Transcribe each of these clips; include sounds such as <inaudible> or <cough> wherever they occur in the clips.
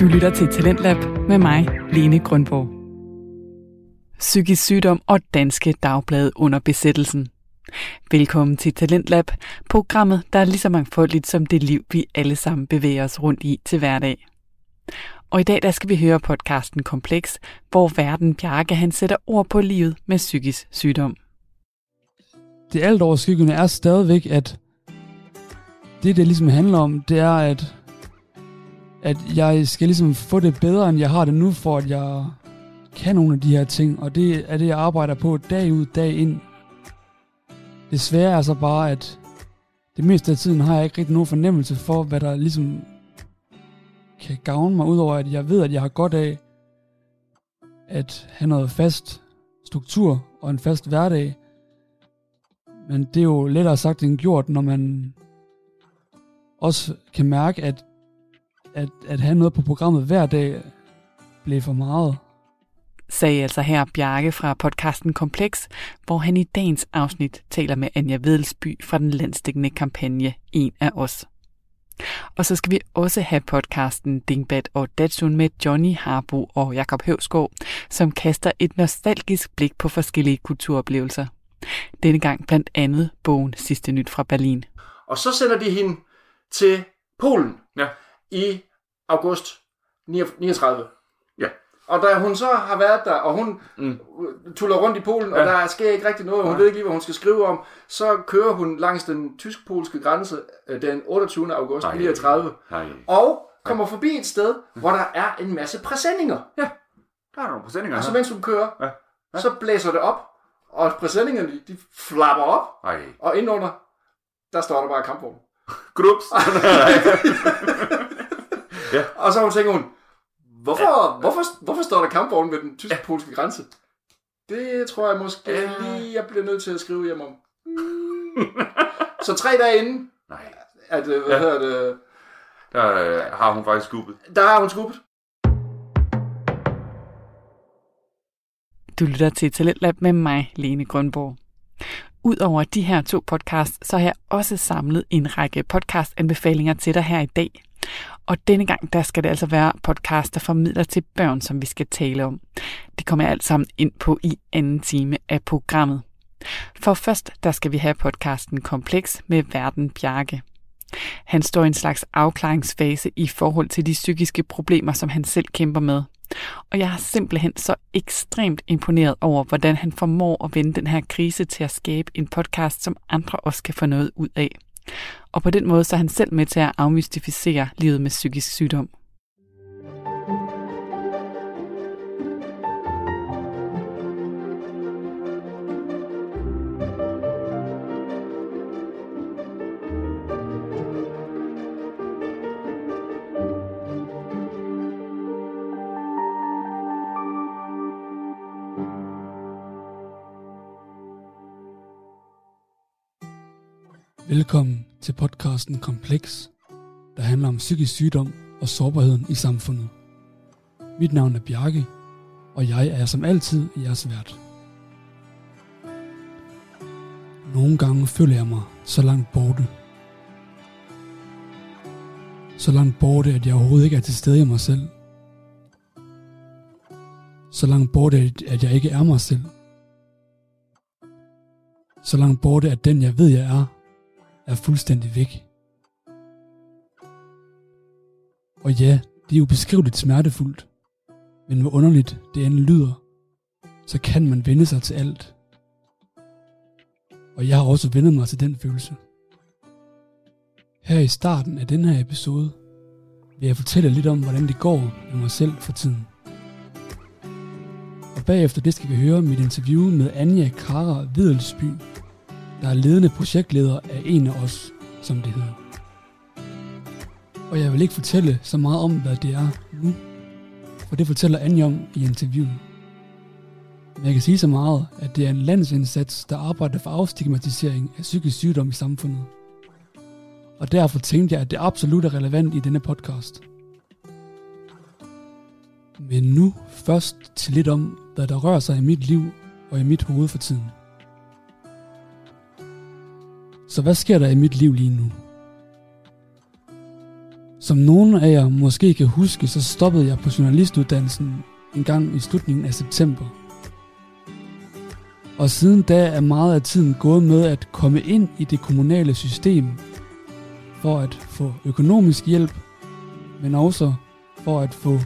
Du lytter til Talentlab med mig, Lene Grundborg. Psykisk sygdom og danske dagblade under besættelsen. Velkommen til Talentlab, programmet, der er lige så mangfoldigt som det liv, vi alle sammen bevæger os rundt i til hverdag. Og i dag der skal vi høre podcasten Kompleks, hvor verden Bjarke han sætter ord på livet med psykisk sygdom. Det alt overskyggende er stadigvæk, at det, det ligesom handler om, det er, at, at jeg skal ligesom få det bedre, end jeg har det nu, for at jeg kan nogle af de her ting. Og det er det, jeg arbejder på dag ud, dag ind. Det svære er så bare, at det meste af tiden har jeg ikke rigtig nogen fornemmelse for, hvad der ligesom kan gavne mig, udover at jeg ved, at jeg har godt af at have noget fast struktur og en fast hverdag. Men det er jo lettere sagt end gjort, når man også kan mærke, at, at, at have noget på programmet hver dag blev for meget. Sagde altså her Bjarke fra podcasten Kompleks, hvor han i dagens afsnit taler med Anja Vedelsby fra den landstækkende kampagne En af os. Og så skal vi også have podcasten Dingbat og Datsun med Johnny Harbo og Jakob Høvsgaard, som kaster et nostalgisk blik på forskellige kulturoplevelser. Denne gang blandt andet bogen Sidste Nyt fra Berlin. Og så sender de hende til Polen Ja. I august 39. Ja. Og da hun så har været der, og hun mm. tuller rundt i Polen, og Ja. der sker ikke rigtig noget, og hun Nej. ved ikke lige, hvad hun skal skrive om, så kører hun langs den tysk-polske grænse øh, den 28. august Nej. 39, Nej. og kommer forbi et sted, hvor der er en masse præsendinger. Ja. Der er nogle præsendinger Og så mens hun kører, Ja. Ja. så blæser det op, og præsendingerne, de, de flapper op, Ej. og indenunder, der står der bare kampvogn. Grups. <laughs> <laughs> Og så hun tænker hun, hvorfor, hvorfor, hvorfor står der kampvogn ved den tysk-polske grænse? Det tror jeg måske Ja. lige, jeg bliver nødt til at skrive hjem om. Mm. så tre dage inden, Nej. at, hvad Ja. hedder det, Der øh, har hun faktisk skubbet. der har hun skubbet. Du lytter til Talentlab med mig, Lene Grønborg. Udover de her to podcasts, så har jeg også samlet en række podcast-anbefalinger til dig her i dag. Og denne gang, der skal det altså være podcast, der formidler til børn, som vi skal tale om. Det kommer jeg alt sammen ind på i anden time af programmet. For først, der skal vi have podcasten Kompleks med Verden Bjarke. Han står i en slags afklaringsfase i forhold til de psykiske problemer, som han selv kæmper med. Og jeg er simpelthen så ekstremt imponeret over, hvordan han formår at vende den her krise til at skabe en podcast, som andre også kan få noget ud af. Og på den måde så er han selv med til at afmystificere livet med psykisk sygdom. Velkommen til podcasten Kompleks, der handler om psykisk sygdom og sårbarheden i samfundet. Mit navn er Bjarke, og jeg er som altid jeres vært. Nogle gange føler jeg mig så langt borte. Så langt borte, at jeg overhovedet ikke er til stede i mig selv. Så langt borte, at- at jeg ikke er mig selv. Så langt borte, at den jeg ved, jeg er, er fuldstændig væk. Og ja, det er ubeskriveligt smertefuldt. Men hvor underligt det end lyder, så kan man vende sig til alt. Og jeg har også vendet mig til den følelse. Her i starten af den her episode vil jeg fortælle lidt om, hvordan det går med mig selv for tiden. Og bagefter det skal vi høre mit interview med Anja Kara Videlsby, der er ledende projektleder af en af os, som det hedder. Og jeg vil ikke fortælle så meget om, hvad det er nu, for det fortæller Anja om i interviewet. Men jeg kan sige så meget, at det er en landsindsats, der arbejder for afstigmatisering af psykisk sygdom i samfundet. Og derfor tænkte jeg, at det absolut er relevant i denne podcast. Men nu først til lidt om, hvad der rører sig i mit liv og i mit hoved for tiden. Så hvad sker der i mit liv lige nu? Som nogen af jer måske kan huske, så stoppede jeg på journalistuddannelsen en gang i slutningen af september. Og siden da er meget af tiden gået med at komme ind i det kommunale system for at få økonomisk hjælp, men også for at få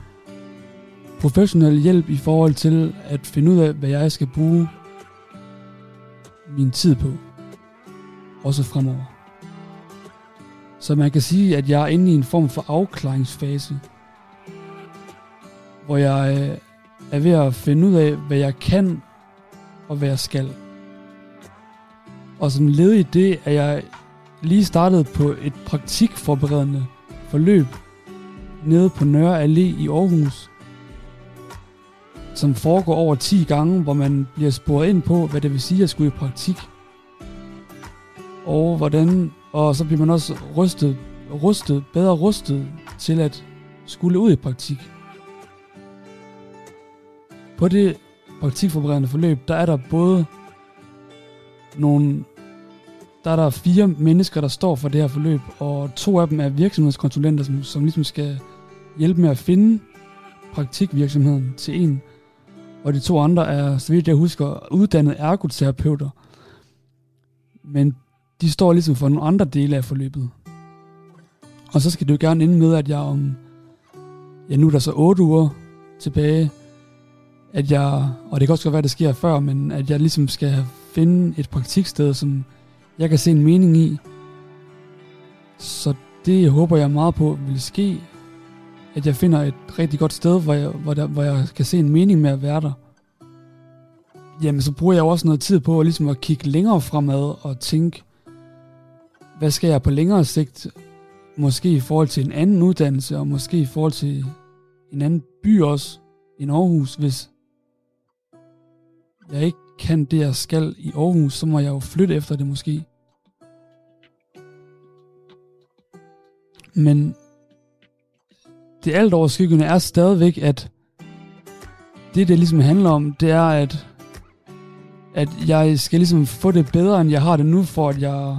professionel hjælp i forhold til at finde ud af, hvad jeg skal bruge min tid på. Også fremover. Så man kan sige, at jeg er inde i en form for afklaringsfase, hvor jeg øh, er ved at finde ud af, hvad jeg kan og hvad jeg skal. Og som led i det er jeg lige startet på et praktikforberedende forløb nede på Nørre Allé i Aarhus, som foregår over 10 gange, hvor man bliver sporet ind på, hvad det vil sige at skulle i praktik. Og hvordan, og så bliver man også rustet, rustet, bedre rustet til at skulle ud i praktik. På det praktikforberedende forløb, der er der både nogle der er der fire mennesker, der står for det her forløb, og to af dem er virksomhedskonsulenter, som, som ligesom skal hjælpe med at finde praktikvirksomheden til en. Og de to andre er, så vidt jeg husker, uddannede ergoterapeuter. Men de står ligesom for nogle andre dele af forløbet. Og så skal det jo gerne ende med, at jeg om, ja nu er der så otte uger tilbage, at jeg, og det kan også godt være, at det sker før, men at jeg ligesom skal finde et praktiksted, som jeg kan se en mening i. Så det håber jeg meget på vil ske, at jeg finder et rigtig godt sted, hvor jeg, hvor, der, hvor jeg kan se en mening med at være der. Jamen, så bruger jeg også noget tid på at, ligesom at kigge længere fremad og tænke, hvad skal jeg på længere sigt, måske i forhold til en anden uddannelse, og måske i forhold til en anden by også, en Aarhus, hvis jeg ikke kan det, jeg skal i Aarhus, så må jeg jo flytte efter det måske. Men det alt overskyggende er stadigvæk, at det, det ligesom handler om, det er, at, at jeg skal ligesom få det bedre, end jeg har det nu, for at jeg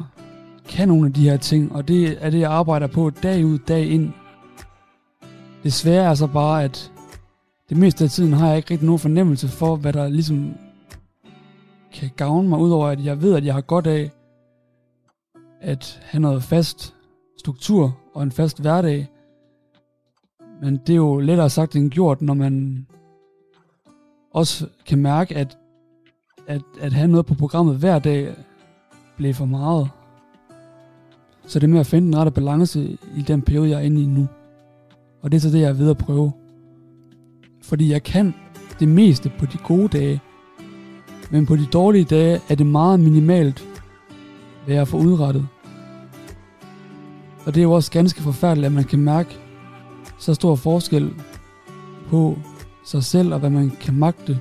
kan nogle af de her ting, og det er det, jeg arbejder på dag ud, dag ind. Det svære er så bare, at det meste af tiden har jeg ikke rigtig nogen fornemmelse for, hvad der ligesom kan gavne mig, udover at jeg ved, at jeg har godt af at have noget fast struktur og en fast hverdag. Men det er jo lettere sagt end gjort, når man også kan mærke, at, at, at have noget på programmet hver dag blev for meget. Så det er med at finde den rette balance i den periode, jeg er inde i nu. Og det er så det, jeg er ved at prøve. Fordi jeg kan det meste på de gode dage, men på de dårlige dage er det meget minimalt, hvad jeg får udrettet. Og det er jo også ganske forfærdeligt, at man kan mærke så stor forskel på sig selv og hvad man kan magte.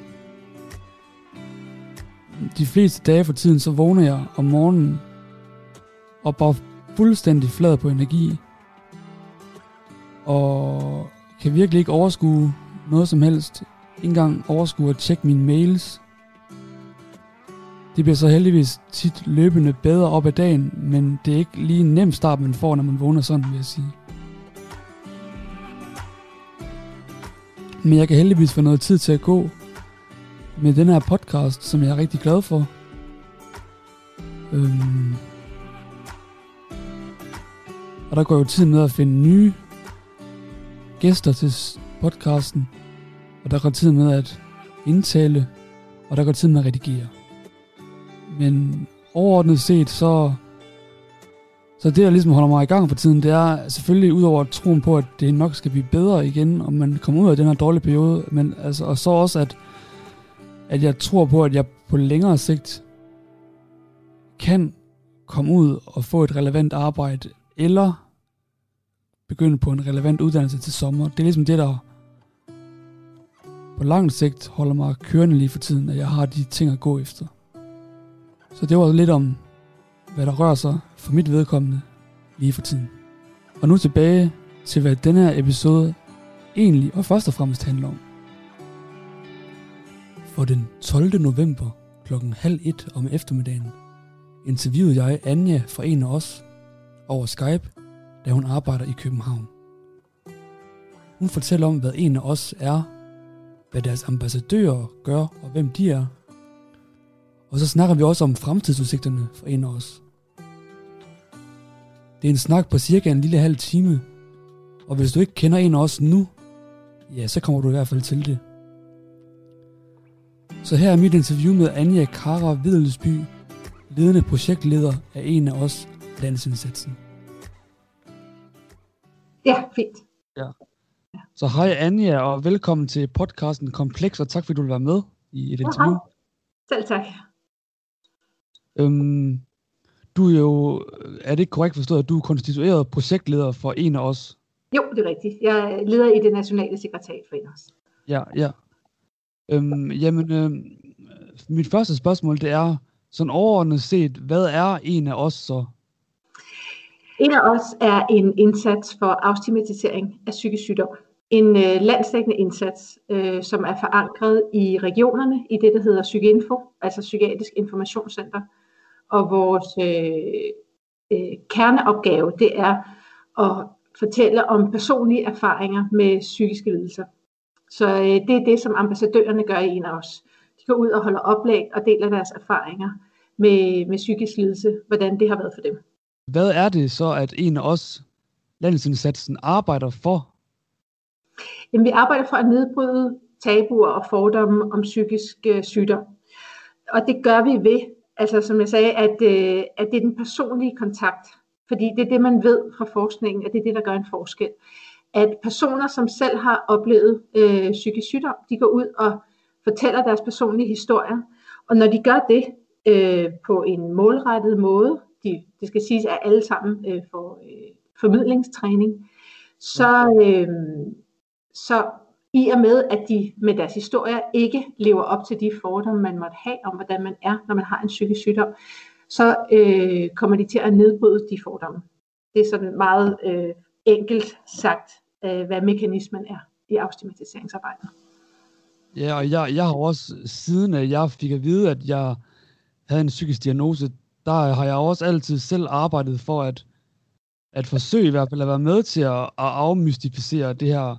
De fleste dage for tiden, så vågner jeg om morgenen og bare fuldstændig flad på energi. Og kan virkelig ikke overskue noget som helst. Ikke engang overskue at tjekke mine mails. Det bliver så heldigvis tit løbende bedre op ad dagen, men det er ikke lige en nem start, man får, når man vågner sådan, vil jeg sige. Men jeg kan heldigvis få noget tid til at gå med den her podcast, som jeg er rigtig glad for. Øhm. Og der går jo tid med at finde nye gæster til podcasten. Og der går tid med at indtale, og der går tid med at redigere. Men overordnet set, så, så det, der ligesom holder mig i gang for tiden, det er selvfølgelig ud over troen på, at det nok skal blive bedre igen, og man kommer ud af den her dårlige periode, men altså, og så også, at, at jeg tror på, at jeg på længere sigt kan komme ud og få et relevant arbejde, eller begynde på en relevant uddannelse til sommer. Det er ligesom det, der på lang sigt holder mig kørende lige for tiden, at jeg har de ting at gå efter. Så det var lidt om, hvad der rører sig for mit vedkommende lige for tiden. Og nu tilbage til, hvad denne her episode egentlig og først og fremmest handler om. For den 12. november klokken halv et om eftermiddagen interviewede jeg Anja fra en af os over Skype, da hun arbejder i København. Hun fortæller om, hvad en af os er, hvad deres ambassadører gør, og hvem de er. Og så snakker vi også om fremtidsudsigterne for en af os. Det er en snak på cirka en lille halv time, og hvis du ikke kender en af os nu, ja, så kommer du i hvert fald til det. Så her er mit interview med Anja Kara Videlsby, ledende projektleder af en af os, landsindsatsen. Ja, fint. Så hej Anja, og velkommen til podcasten Kompleks, og tak fordi du vil være med i et Ja, interview. hej. Selv tak. Øhm, du er jo, er det ikke korrekt forstået, at du er konstitueret projektleder for en af os? Jo, det er rigtigt. Jeg er leder i det nationale sekretariat for os. Ja, ja. Øhm, jamen, øhm, mit første spørgsmål, det er, sådan overordnet set, hvad er en af os så? En af os er en indsats for afstigmatisering af psykisk sygdom. En øh, landsdækkende indsats, øh, som er forankret i regionerne i det, der hedder Psykinfo, altså Psykiatrisk Informationscenter. Og vores øh, øh, kerneopgave, det er at fortælle om personlige erfaringer med psykiske lidelser. Så øh, det er det, som ambassadørerne gør i en af os. De går ud og holder oplæg og deler deres erfaringer med, med psykisk lidelse, hvordan det har været for dem. Hvad er det så, at en af os, landsindsatsen, arbejder for? Jamen, vi arbejder for at nedbryde tabuer og fordomme om psykisk øh, sygdom. Og det gør vi ved, altså som jeg sagde, at, øh, at det er den personlige kontakt. Fordi det er det, man ved fra forskningen, at det er det, der gør en forskel. At personer, som selv har oplevet øh, psykisk sygdom, de går ud og fortæller deres personlige historier. Og når de gør det øh, på en målrettet måde, de, det skal siges, at alle sammen øh, får øh, formidlingstræning, så, øh, så i og med, at de med deres historier ikke lever op til de fordomme, man måtte have om, hvordan man er, når man har en psykisk sygdom, så øh, kommer de til at nedbryde de fordomme. Det er sådan meget øh, enkelt sagt, øh, hvad mekanismen er i afstigmatiseringsarbejdet. Ja, og jeg, jeg har også, siden at jeg fik at vide, at jeg havde en psykisk diagnose, der har jeg også altid selv arbejdet for at, at forsøge i hvert fald at være med til at, at afmystificere det her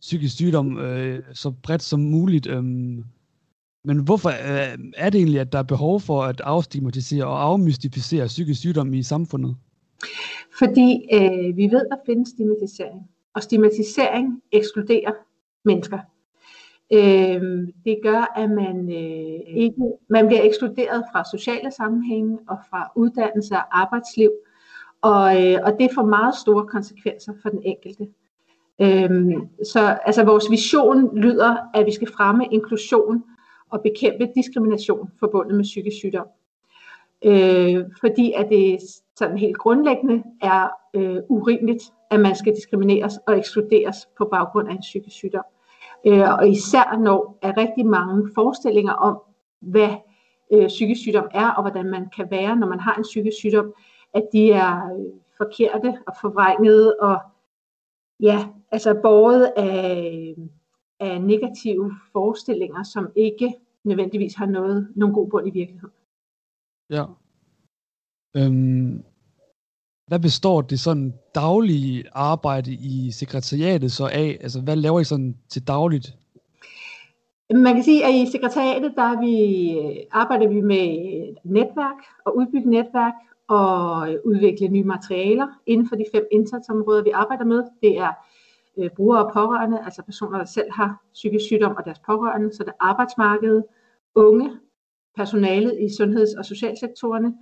psykisk sygdom øh, så bredt som muligt. Øh. Men hvorfor øh, er det egentlig, at der er behov for at afstigmatisere og afmystificere psykisk sygdom i samfundet? Fordi øh, vi ved, at der findes stigmatisering, og stigmatisering ekskluderer mennesker. Øh, det gør, at man øh, ikke man bliver ekskluderet fra sociale sammenhænge og fra uddannelse og arbejdsliv, og, øh, og det får meget store konsekvenser for den enkelte. Øhm, så altså vores vision lyder, at vi skal fremme inklusion og bekæmpe diskrimination forbundet med psykisk sygdom. Øh, fordi at det sådan helt grundlæggende er øh, urimeligt, at man skal diskrimineres og ekskluderes på baggrund af en psykisk sygdom. Øh, Øh, og især når er rigtig mange forestillinger om, hvad øh, psykisk sygdom er, og hvordan man kan være, når man har en psykisk sygdom, at de er øh, forkerte og forvrængede og ja, altså båret af, øh, af negative forestillinger, som ikke nødvendigvis har noget, nogen god bund i virkeligheden. Ja. Øhm, hvad består det sådan daglige arbejde i sekretariatet så af? Altså, hvad laver I sådan til dagligt? Man kan sige, at i sekretariatet, der vi, arbejder vi med netværk og udbygge netværk og øh, udvikle nye materialer inden for de fem indsatsområder, vi arbejder med. Det er øh, brugere og pårørende, altså personer, der selv har psykisk sygdom og deres pårørende, så det er arbejdsmarkedet, unge, personalet i sundheds- og socialsektorerne,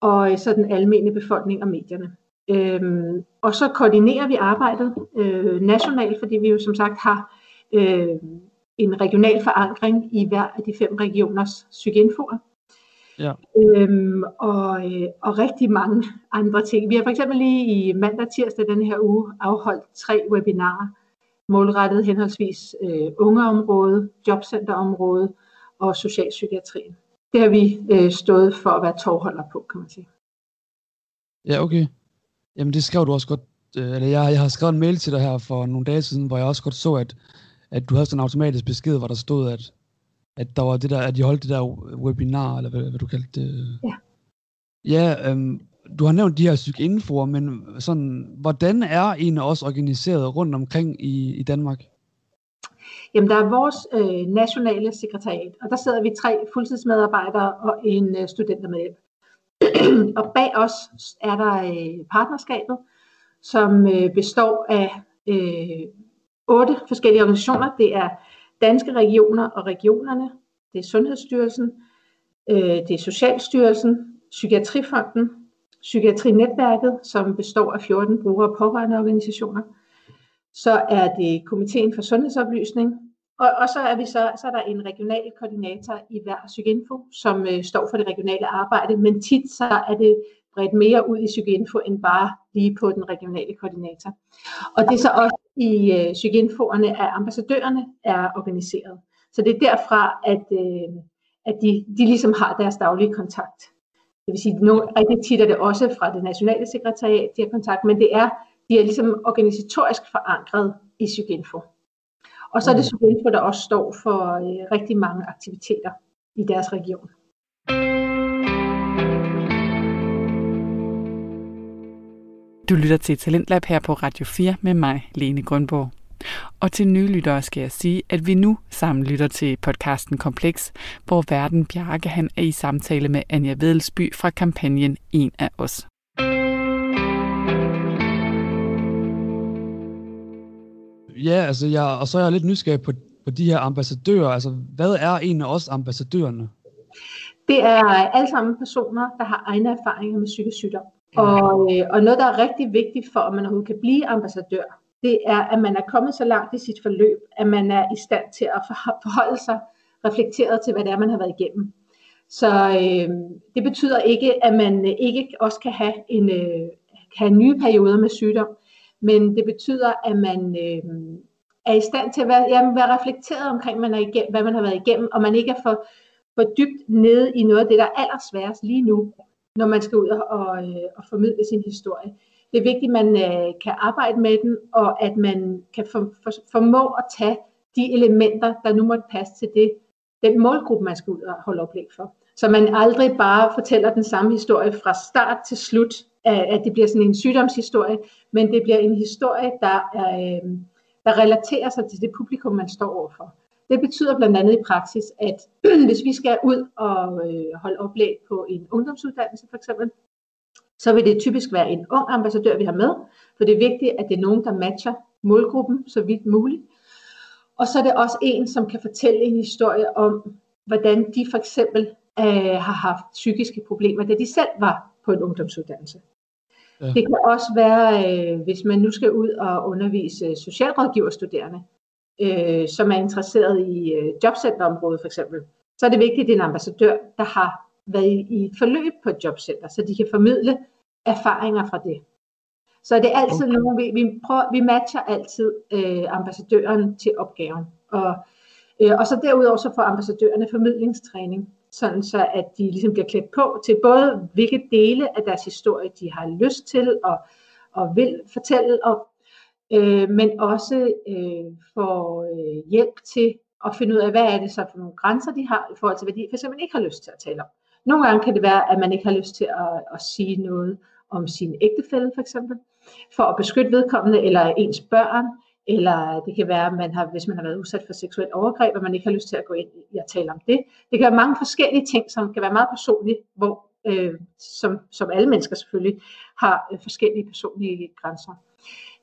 og så den almene befolkning og medierne. Øhm, og så koordinerer vi arbejdet øh, nationalt, fordi vi jo som sagt har øh, en regional forankring i hver af de fem regioners psykinfoer. Ja. Øhm, og, øh, og rigtig mange andre ting. Vi har for eksempel lige i mandag tirsdag denne her uge afholdt tre webinarer, målrettet henholdsvis øh, ungeområdet, jobcenterområdet og socialpsykiatrien. Det har vi øh, stået for at være tovholder på, kan man sige. Ja, okay. Jamen, det skrev du også godt. Øh, eller jeg, jeg har skrevet en mail til dig her for nogle dage siden, hvor jeg også godt så, at, at du havde sådan en automatisk besked, hvor der stod, at, at der var det der, at de holdt det der webinar, eller hvad, hvad du kaldte det. Ja. Ja, øhm, du har nævnt de her psykinfoer, men sådan, hvordan er en os organiseret rundt omkring i, i Danmark? Jamen, der er vores øh, nationale sekretariat, og der sidder vi tre fuldtidsmedarbejdere og en øh, studentermedhjælp. <clears throat> og bag os er der øh, partnerskabet, som øh, består af øh, otte forskellige organisationer. Det er danske regioner og regionerne, det er Sundhedsstyrelsen, øh, det er Socialstyrelsen, Psykiatrifonden, Psykiatrinetværket, som består af 14 brugere og pårørende organisationer. Så er det Komiteen for Sundhedsoplysning, og, og så er vi så, så er der en regional koordinator i hver Psykinfo, som øh, står for det regionale arbejde, men tit så er det bredt mere ud i Psykinfo end bare lige på den regionale koordinator. Og det er så også i øh, Psykinfoerne, at ambassadørerne er organiseret. Så det er derfra, at, øh, at de, de ligesom har deres daglige kontakt. Det vil sige, at rigtig tit er det også fra det nationale sekretariat, de har kontakt, men det er, de er ligesom organisatorisk forankret i Psykinfo. Og så er det Psykinfo, der også står for øh, rigtig mange aktiviteter i deres region. Du lytter til Talentlab her på Radio 4 med mig, Lene Grundborg. Og til nye lyttere skal jeg sige, at vi nu sammen lytter til podcasten Kompleks, hvor Verden Bjarke han er i samtale med Anja Vedelsby fra kampagnen En af os. Ja, altså jeg, og så er jeg lidt nysgerrig på, på de her ambassadører. Altså, hvad er en af os ambassadørerne? Det er alle sammen personer, der har egne erfaringer med psykisk sygdom. Og, øh, og noget, der er rigtig vigtigt for, at man overhovedet kan blive ambassadør, det er, at man er kommet så langt i sit forløb, at man er i stand til at forholde sig reflekteret til, hvad det er, man har været igennem. Så øh, det betyder ikke, at man ikke også kan have, en, øh, kan have nye perioder med sygdom, men det betyder, at man øh, er i stand til at være, jamen, være reflekteret omkring, man er igennem, hvad man har været igennem, og man ikke er for, for dybt nede i noget af det, der er allersværest lige nu, når man skal ud og, og, øh, og formidle sin historie. Det er vigtigt, at man øh, kan arbejde med den, og at man kan for, for, formå at tage de elementer, der nu måtte passe til det, den målgruppe, man skal ud og holde oplæg for. Så man aldrig bare fortæller den samme historie fra start til slut, at det bliver sådan en sygdomshistorie, men det bliver en historie, der, er, øh, der relaterer sig til det publikum, man står overfor. Det betyder blandt andet i praksis, at <clears throat> hvis vi skal ud og øh, holde oplæg på en ungdomsuddannelse for eksempel, så vil det typisk være en ung ambassadør, vi har med, for det er vigtigt, at det er nogen, der matcher målgruppen så vidt muligt. Og så er det også en, som kan fortælle en historie om, hvordan de for eksempel øh, har haft psykiske problemer, da de selv var på en ungdomsuddannelse. Ja. Det kan også være, øh, hvis man nu skal ud og undervise socialrådgiverstuderende, øh, som er interesseret i øh, jobcenterområdet for eksempel, så er det vigtigt, at det er en ambassadør, der har været i, et forløb på et jobcenter, så de kan formidle erfaringer fra det. Så det er altid okay. nogen, vi, vi, prøver, vi matcher altid øh, ambassadøren til opgaven. Og, øh, og så derudover så får ambassadørerne formidlingstræning, sådan så at de ligesom bliver klædt på til både hvilke dele af deres historie de har lyst til og, og vil fortælle om, øh, men også øh, får øh, hjælp til at finde ud af, hvad er det så for nogle grænser, de har i forhold til, hvad de for eksempel ikke har lyst til at tale om. Nogle gange kan det være, at man ikke har lyst til at, at sige noget om sin ægtefælle for eksempel, for at beskytte vedkommende eller ens børn, eller det kan være, at man har, hvis man har været udsat for seksuelt overgreb, at man ikke har lyst til at gå ind i at tale om det. Det kan være mange forskellige ting, som kan være meget personlige, hvor, øh, som, som alle mennesker selvfølgelig har øh, forskellige personlige grænser.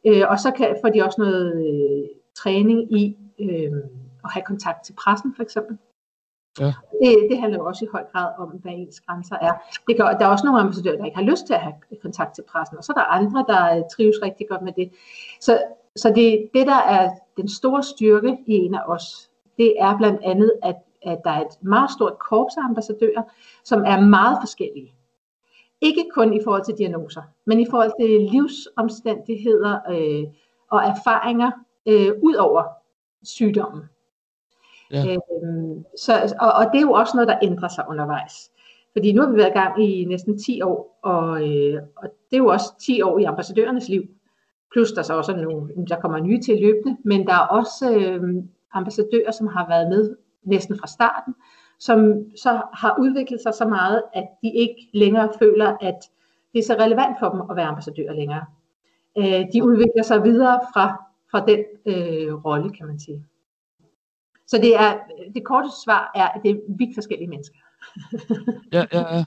Øh, og så kan, får de også noget øh, træning i øh, at have kontakt til pressen for eksempel. Ja. Det, det handler jo også i høj grad om, hvad ens grænser er. Det gør, der er også nogle ambassadører, der ikke har lyst til at have kontakt til pressen, og så er der andre, der trives rigtig godt med det. Så, så det, det, der er den store styrke i en af os, det er blandt andet, at, at der er et meget stort korps af ambassadører, som er meget forskellige. Ikke kun i forhold til diagnoser, men i forhold til livsomstændigheder øh, og erfaringer øh, ud over sygdommen. Ja. Øhm, så, og, og det er jo også noget, der ændrer sig undervejs. Fordi nu har vi været i gang i næsten 10 år, og, øh, og det er jo også 10 år i ambassadørernes liv. Plus der så også nu, der kommer nye til løbende, men der er også øh, ambassadører, som har været med næsten fra starten, som så har udviklet sig så meget, at de ikke længere føler, at det er så relevant for dem at være ambassadører længere. Øh, de udvikler sig videre fra, fra den øh, rolle, kan man sige. Så det, er, det korte svar er, at det er vidt forskellige mennesker. Ja, ja, ja.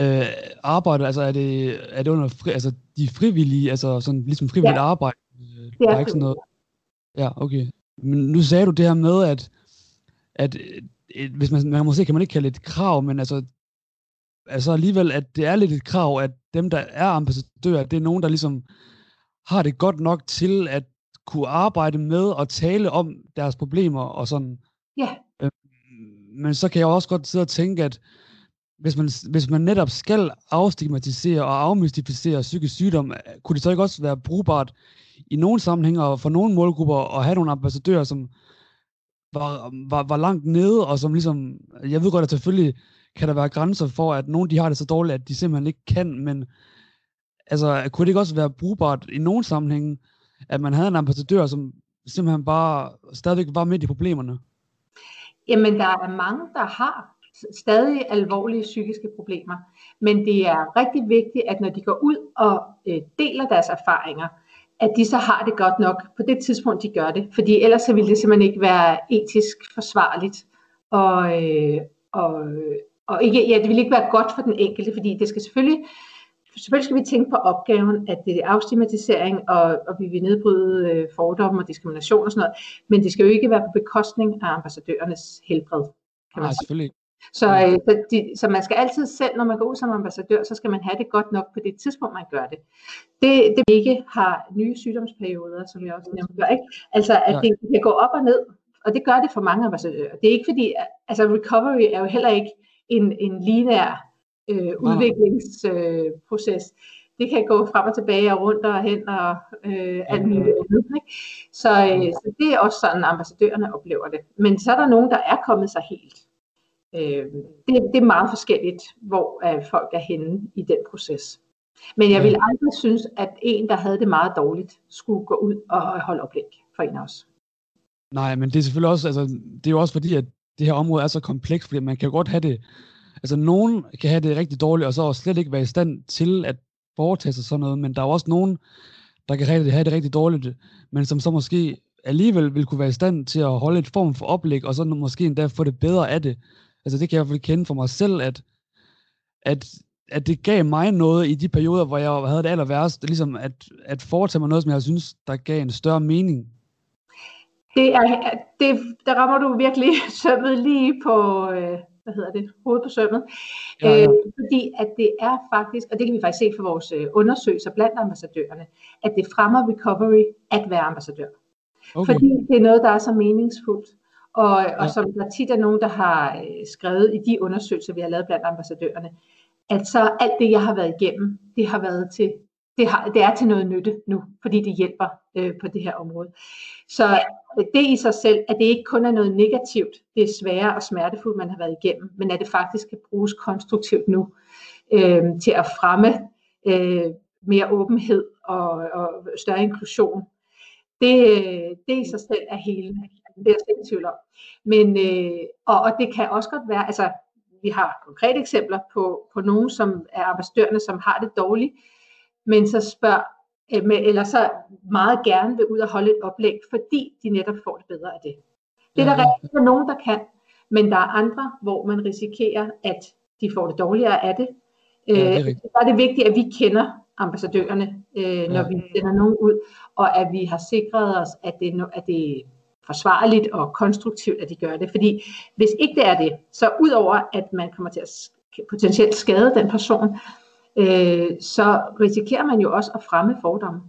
Øh, arbejde, altså er det, er det under fri, altså de frivillige, altså sådan ligesom frivilligt Ja. arbejde? Øh, der er ikke sådan noget. Ja, okay. Men nu sagde du det her med, at, at øh, hvis man, man måske kan man ikke kalde det et krav, men altså, altså alligevel, at det er lidt et krav, at dem, der er ambassadører, det er nogen, der ligesom har det godt nok til at kunne arbejde med og tale om deres problemer og sådan. Ja. Men så kan jeg også godt sidde og tænke, at hvis man, hvis man netop skal afstigmatisere og afmystificere psykisk sygdom, kunne det så ikke også være brugbart i nogle sammenhænge og for nogle målgrupper at have nogle ambassadører, som var, var, var langt nede, og som ligesom, jeg ved godt, at selvfølgelig kan der være grænser for, at nogen de har det så dårligt, at de simpelthen ikke kan, men altså, kunne det ikke også være brugbart i nogle sammenhænge, at man havde en ambassadør, som simpelthen bare stadigvæk var midt i problemerne? Jamen, der er mange, der har stadig alvorlige psykiske problemer. Men det er rigtig vigtigt, at når de går ud og øh, deler deres erfaringer, at de så har det godt nok på det tidspunkt, de gør det. Fordi ellers så ville det simpelthen ikke være etisk forsvarligt. Og, øh, og, og ikke, ja, det vil ikke være godt for den enkelte, fordi det skal selvfølgelig, selvfølgelig skal vi tænke på opgaven, at det er afstigmatisering, og, og vi vil nedbryde øh, fordomme og diskrimination og sådan noget. Men det skal jo ikke være på bekostning af ambassadørernes helbred. Kan man Nej, selvfølgelig ikke. Så, øh, så, de, så man skal altid selv, når man går ud som ambassadør, så skal man have det godt nok på det tidspunkt, man gør det. Det, det ikke har nye sygdomsperioder, som jeg også nævnte før. Ikke? Altså, at det kan gå op og ned, og det gør det for mange ambassadører. Det er ikke fordi, altså recovery er jo heller ikke en, en lineær øh, udviklingsproces. Øh, det kan gå frem og tilbage og rundt og hen og øh, alt muligt andet. Ikke? Så, øh, så det er også sådan, ambassadørerne oplever det. Men så er der nogen, der er kommet sig helt. Øh, det, det er meget forskelligt, hvor øh, folk er henne i den proces. Men jeg vil aldrig synes, at en, der havde det meget dårligt, skulle gå ud og holde oplæg for en af os. Nej, men det er selvfølgelig også, altså, det er jo også fordi, at det her område er så komplekst, fordi man kan godt have det, altså nogen kan have det rigtig dårligt, og så slet ikke være i stand til at foretage sig sådan noget, men der er jo også nogen, der kan have det rigtig dårligt, men som så måske alligevel vil kunne være i stand til at holde et form for oplæg, og så måske endda få det bedre af det. Altså det kan jeg i hvert fald kende for mig selv, at, at, at det gav mig noget i de perioder, hvor jeg havde det aller værst, ligesom at, at foretage mig noget, som jeg synes, der gav en større mening. Det er, det, der rammer du virkelig <laughs> sømmet lige på, øh, hvad hedder det, hovedet på sømmet. Ja, ja. Øh, fordi at det er faktisk, og det kan vi faktisk se fra vores øh, undersøgelser blandt ambassadørerne, at det fremmer recovery at være ambassadør. Okay. Fordi det er noget, der er så meningsfuldt. Og, og som der tit er nogen, der har øh, skrevet i de undersøgelser, vi har lavet blandt ambassadørerne, at så alt det, jeg har været igennem, det har været til, det, har, det er til noget nytte nu, fordi det hjælper øh, på det her område. Så det i sig selv, at det ikke kun er noget negativt, det er svære og smertefuldt, man har været igennem, men at det faktisk kan bruges konstruktivt nu øh, til at fremme øh, mere åbenhed og, og større inklusion. Det, øh, det i sig selv er hele. Det er jeg slet ikke tvivl om. Men, øh, og, og det kan også godt være, altså vi har konkrete eksempler på, på nogen, som er ambassadørerne, som har det dårligt, men så spørger, øh, med, eller så meget gerne vil ud og holde et oplæg, fordi de netop får det bedre af det. Det er der Ja, rigtig nogen, der kan, men der er andre, hvor man risikerer, at de får det dårligere af det. Ja, det er Øh, rigtigt. så er det vigtigt, at vi kender ambassadørerne, øh, når Ja. vi sender nogen ud, og at vi har sikret os, at det, at det forsvarligt og konstruktivt, at de gør det. Fordi hvis ikke det er det, så udover at man kommer til at potentielt skade den person, øh, så risikerer man jo også at fremme fordomme.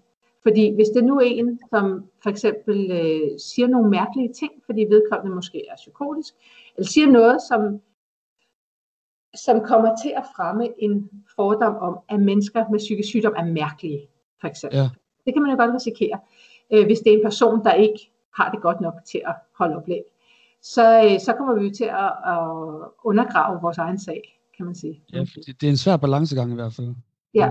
Fordi hvis det nu er en, som for eksempel øh, siger nogle mærkelige ting, fordi vedkommende måske er psykotisk, eller siger noget, som, som kommer til at fremme en fordom om, at mennesker med psykisk sygdom er mærkelige, for eksempel. Ja. Det kan man jo godt risikere, øh, hvis det er en person, der ikke har det godt nok til at holde oplæg. Så, øh, så kommer vi jo til at, at undergrave vores egen sag, kan man sige. Ja, fordi det er en svær balancegang i hvert fald. Ja.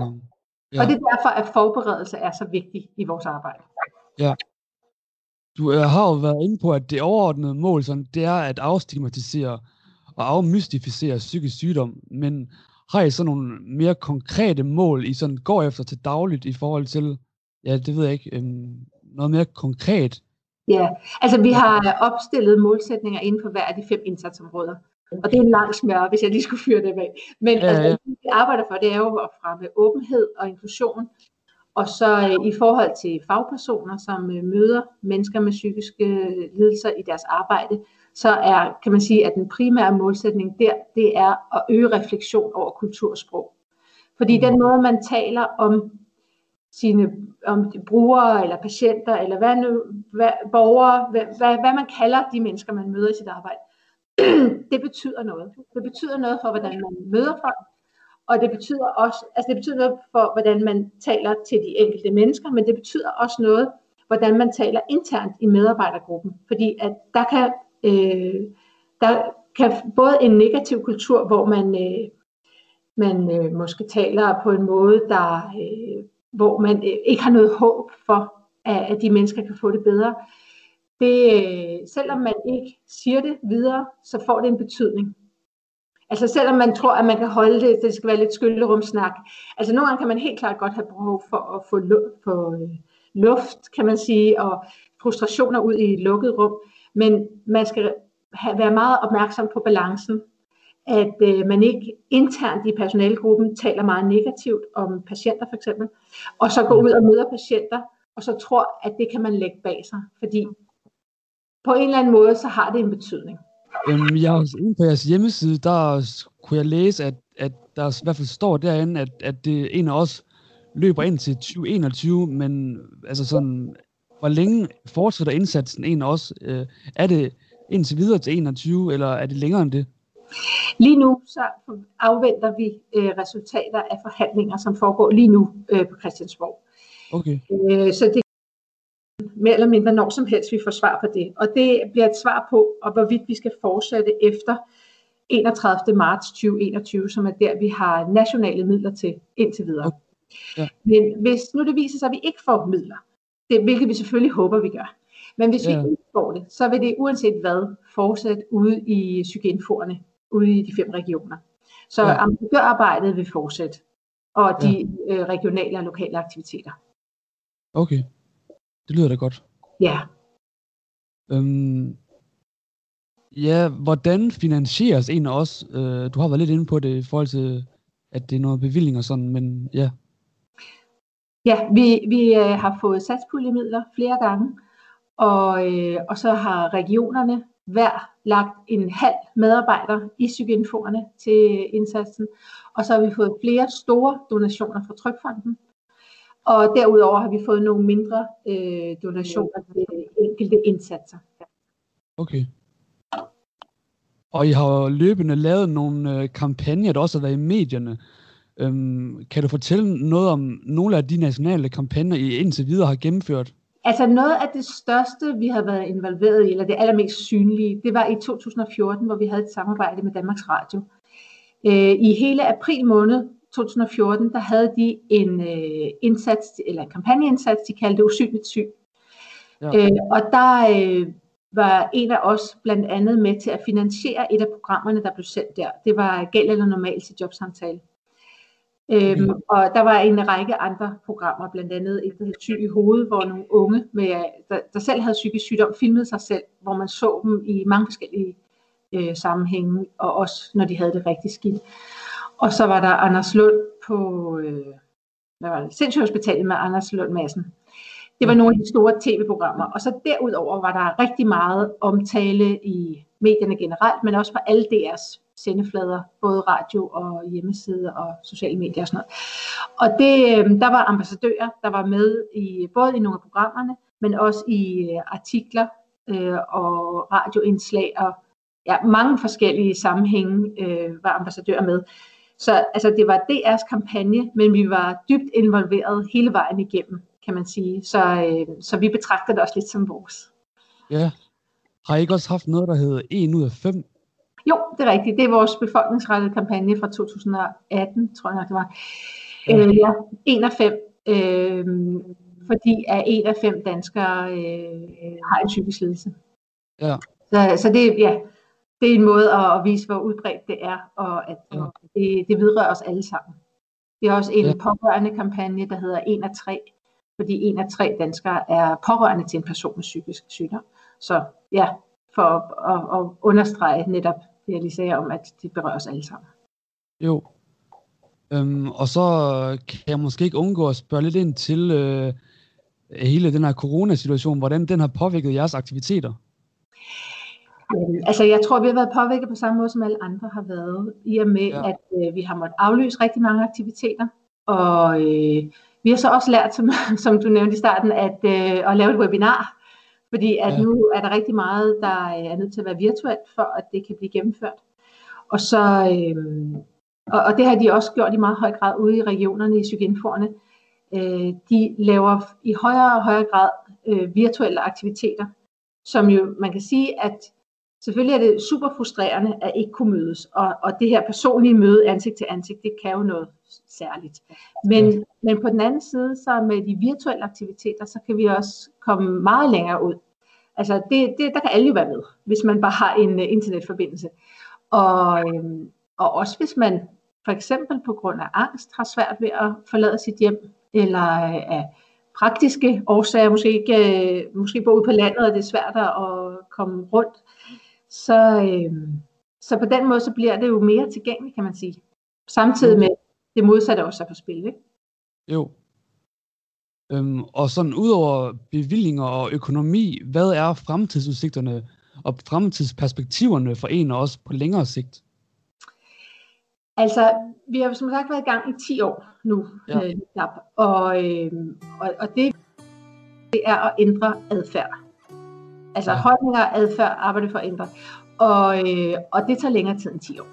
Ja. Og det er derfor, at forberedelse er så vigtig i vores arbejde. Du øh, har jo været inde på, at det overordnede mål, sådan, det er at afstigmatisere og afmystificere psykisk sygdom. Men har I sådan nogle mere konkrete mål, I sådan går efter til dagligt i forhold til, ja, det ved jeg ikke, øhm, noget mere konkret? Ja, altså vi har opstillet målsætninger inden for hver af de fem indsatsområder. Og det er en lang smør, hvis jeg lige skulle fyre det af. Men Ja, altså, ja. det, vi arbejder for, det er jo at fremme åbenhed og inklusion. Og så øh, i forhold til fagpersoner, som øh, møder mennesker med psykiske øh, lidelser i deres arbejde, så er, kan man sige, at den primære målsætning der, det er at øge refleksion over kultur og sprog. Fordi den måde, man taler om sine om de brugere eller patienter, eller hvad nu, hvad, borgere, hvad, hvad, hvad man kalder de mennesker, man møder i sit arbejde, <clears throat> det betyder noget. Det betyder noget for, hvordan man møder folk, og det betyder også, altså det betyder noget for, hvordan man taler til de enkelte mennesker, men det betyder også noget, hvordan man taler internt i medarbejdergruppen. Fordi at der kan, øh, der kan både en negativ kultur, hvor man, øh, man øh, måske taler på en måde, der, øh, hvor man øh, ikke har noget håb for, at, at de mennesker kan få det bedre. Det, øh, selvom man ikke siger det videre, så får det en betydning. Altså selvom man tror, at man kan holde det, det skal være lidt skylderumsnak. Altså nogle gange kan man helt klart godt have behov for at få, lu- få øh, luft, kan man sige, og frustrationer ud i et lukket rum. Men man skal have, være meget opmærksom på balancen. At øh, man ikke internt i personalegruppen taler meget negativt om patienter for eksempel, og så går ud og møder patienter, og så tror, at det kan man lægge bag sig. Fordi på en eller anden måde, så har det en betydning. Jamen, jeg har inde på jeres hjemmeside, der kunne jeg læse, at, at der i hvert fald står derinde, at, at det en af os løber ind til 2021, men altså sådan, hvor længe fortsætter indsatsen en af os? Øh, er det indtil videre til 21, eller er det længere end det? Lige nu så afventer vi øh, resultater af forhandlinger, som foregår lige nu øh, på Christiansborg. Okay, Øh, så det mere eller mindre når som helst, vi får svar på det. Og det bliver et svar på, og hvorvidt vi skal fortsætte efter 31. marts 2021, som er der, vi har nationale midler til indtil videre. Ja. Men hvis nu det viser sig, at vi ikke får midler, det, hvilket vi selvfølgelig håber, vi gør, men hvis Ja. vi ikke får det, så vil det uanset hvad fortsætte ude i psykiatriforerne, ude i de fem regioner. Så Ja. ja. ambassadørarbejdet vil fortsætte, og de øh, regionale og lokale aktiviteter. okay. Det lyder da godt. Ja. Øhm, ja, hvordan finansieres en af os? Øh, du har været lidt inde på det i forhold til, at det er noget bevilling og sådan, men ja. Ja, vi, vi øh, har fået satspuljemidler flere gange, og, øh, og så har regionerne hver lagt en halv medarbejder i psykinfoerne til indsatsen, og så har vi fået flere store donationer fra Trykfonden, og derudover har vi fået nogle mindre øh, donationer til enkelte indsatser. Okay. Og I har løbende lavet nogle øh, kampagner, der også har været i medierne. Øhm, kan du fortælle noget om nogle af de nationale kampagner, I indtil videre har gennemført? Altså noget af det største, vi har været involveret i, eller det allermest synlige, det var i 2014, hvor vi havde et samarbejde med Danmarks Radio. Øh, I hele april måned 2014, der havde de en øh, indsats, eller en kampagneindsats, de kaldte Usynligt Syg. Ja. Øh, og der øh, var en af os blandt andet med til at finansiere et af programmerne, der blev sendt der. Det var Gæld eller Normal til jobsamtale. Øhm, og der var en række andre programmer, blandt andet et, der hed Syg i hovedet, hvor nogle unge, med, der, der selv havde psykisk sygdom, filmede sig selv, hvor man så dem i mange forskellige øh, sammenhænge, og også når de havde det rigtig skidt. Og så var der Anders Lund på øh, hvad var det? Sindssygehospitalet med Anders Lund Madsen. Det var nogle af de store tv-programmer. Og så derudover var der rigtig meget omtale i medierne generelt, men også på alle DR's sendeflader, både radio og hjemmeside og sociale medier og sådan noget. Og det, øhm, der var ambassadører, der var med i både i nogle af programmerne, men også i øh, artikler øh, og radioindslag og ja, mange forskellige sammenhænge øh, var ambassadører med. Så altså, det var DR's kampagne, men vi var dybt involveret hele vejen igennem, kan man sige. Så, øh, så vi betragter det også lidt som vores. Ja. Har I ikke også haft noget, der hedder 1 ud af 5? Jo, det er rigtigt. Det er vores befolkningsrettede kampagne fra 2018, tror jeg nok det var. Ja. Øh, ja, en af fem. Øh, fordi at en af fem danskere øh, har en psykisk lidelse. Ja. Så, så det, ja, det er en måde at, at vise, hvor udbredt det er, og at Ja. det, det vedrører os alle sammen. Vi har også en Ja. pårørende kampagne, der hedder 1 af 3, fordi en af tre danskere er pårørende til en person med psykisk sygdom. Så ja, for at, at, at understrege netop det, jeg lige sagde om, at det berører os alle sammen. Jo. Øhm, og så kan jeg måske ikke undgå at spørge lidt ind til øh, hele den her coronasituation, hvordan den har påvirket jeres aktiviteter. Øhm, Altså, jeg tror, vi har været påvirket på samme måde, som alle andre har været, i og med, Ja. ja. at øh, vi har måttet aflyse rigtig mange aktiviteter. Og øh, vi har så også lært, som, <laughs> som du nævnte i starten, at, øh, at lave et webinar. Fordi at Ja. ja. nu er der rigtig meget, der er nødt til at være virtuelt, for at det kan blive gennemført. Og, så, øh, og, og det har de også gjort i meget høj grad ude i regionerne, i psykinforerne. Øh, de laver i højere og højere grad øh, virtuelle aktiviteter, som jo, man kan sige, at selvfølgelig er det super frustrerende at ikke kunne mødes, og, og det her personlige møde ansigt til ansigt, det kan jo noget særligt. Men, men på den anden side, så med de virtuelle aktiviteter, så kan vi også komme meget længere ud. Altså det, det, der kan alle jo være med, hvis man bare har en uh, internetforbindelse. Og, øhm, og også hvis man for eksempel på grund af angst har svært ved at forlade sit hjem, eller øh, af praktiske årsager, måske, ikke, øh, måske bor ude på landet, og det er svært at komme rundt, så, øh, så på den måde så bliver det jo mere tilgængeligt, kan man sige. Samtidig med det modsatte også er på spil. Ikke? Jo. Øhm, og sådan udover bevillinger og økonomi, hvad er fremtidsudsigterne og fremtidsperspektiverne for en og også på længere sigt? Altså, vi har som sagt været i gang i 10 år nu, Ja. øh, og, øh, og, og det, det er at ændre adfærd. Altså Ja. holdninger og adfærd arbejder for at ændre, og, øh, og det tager længere tid end 10 år.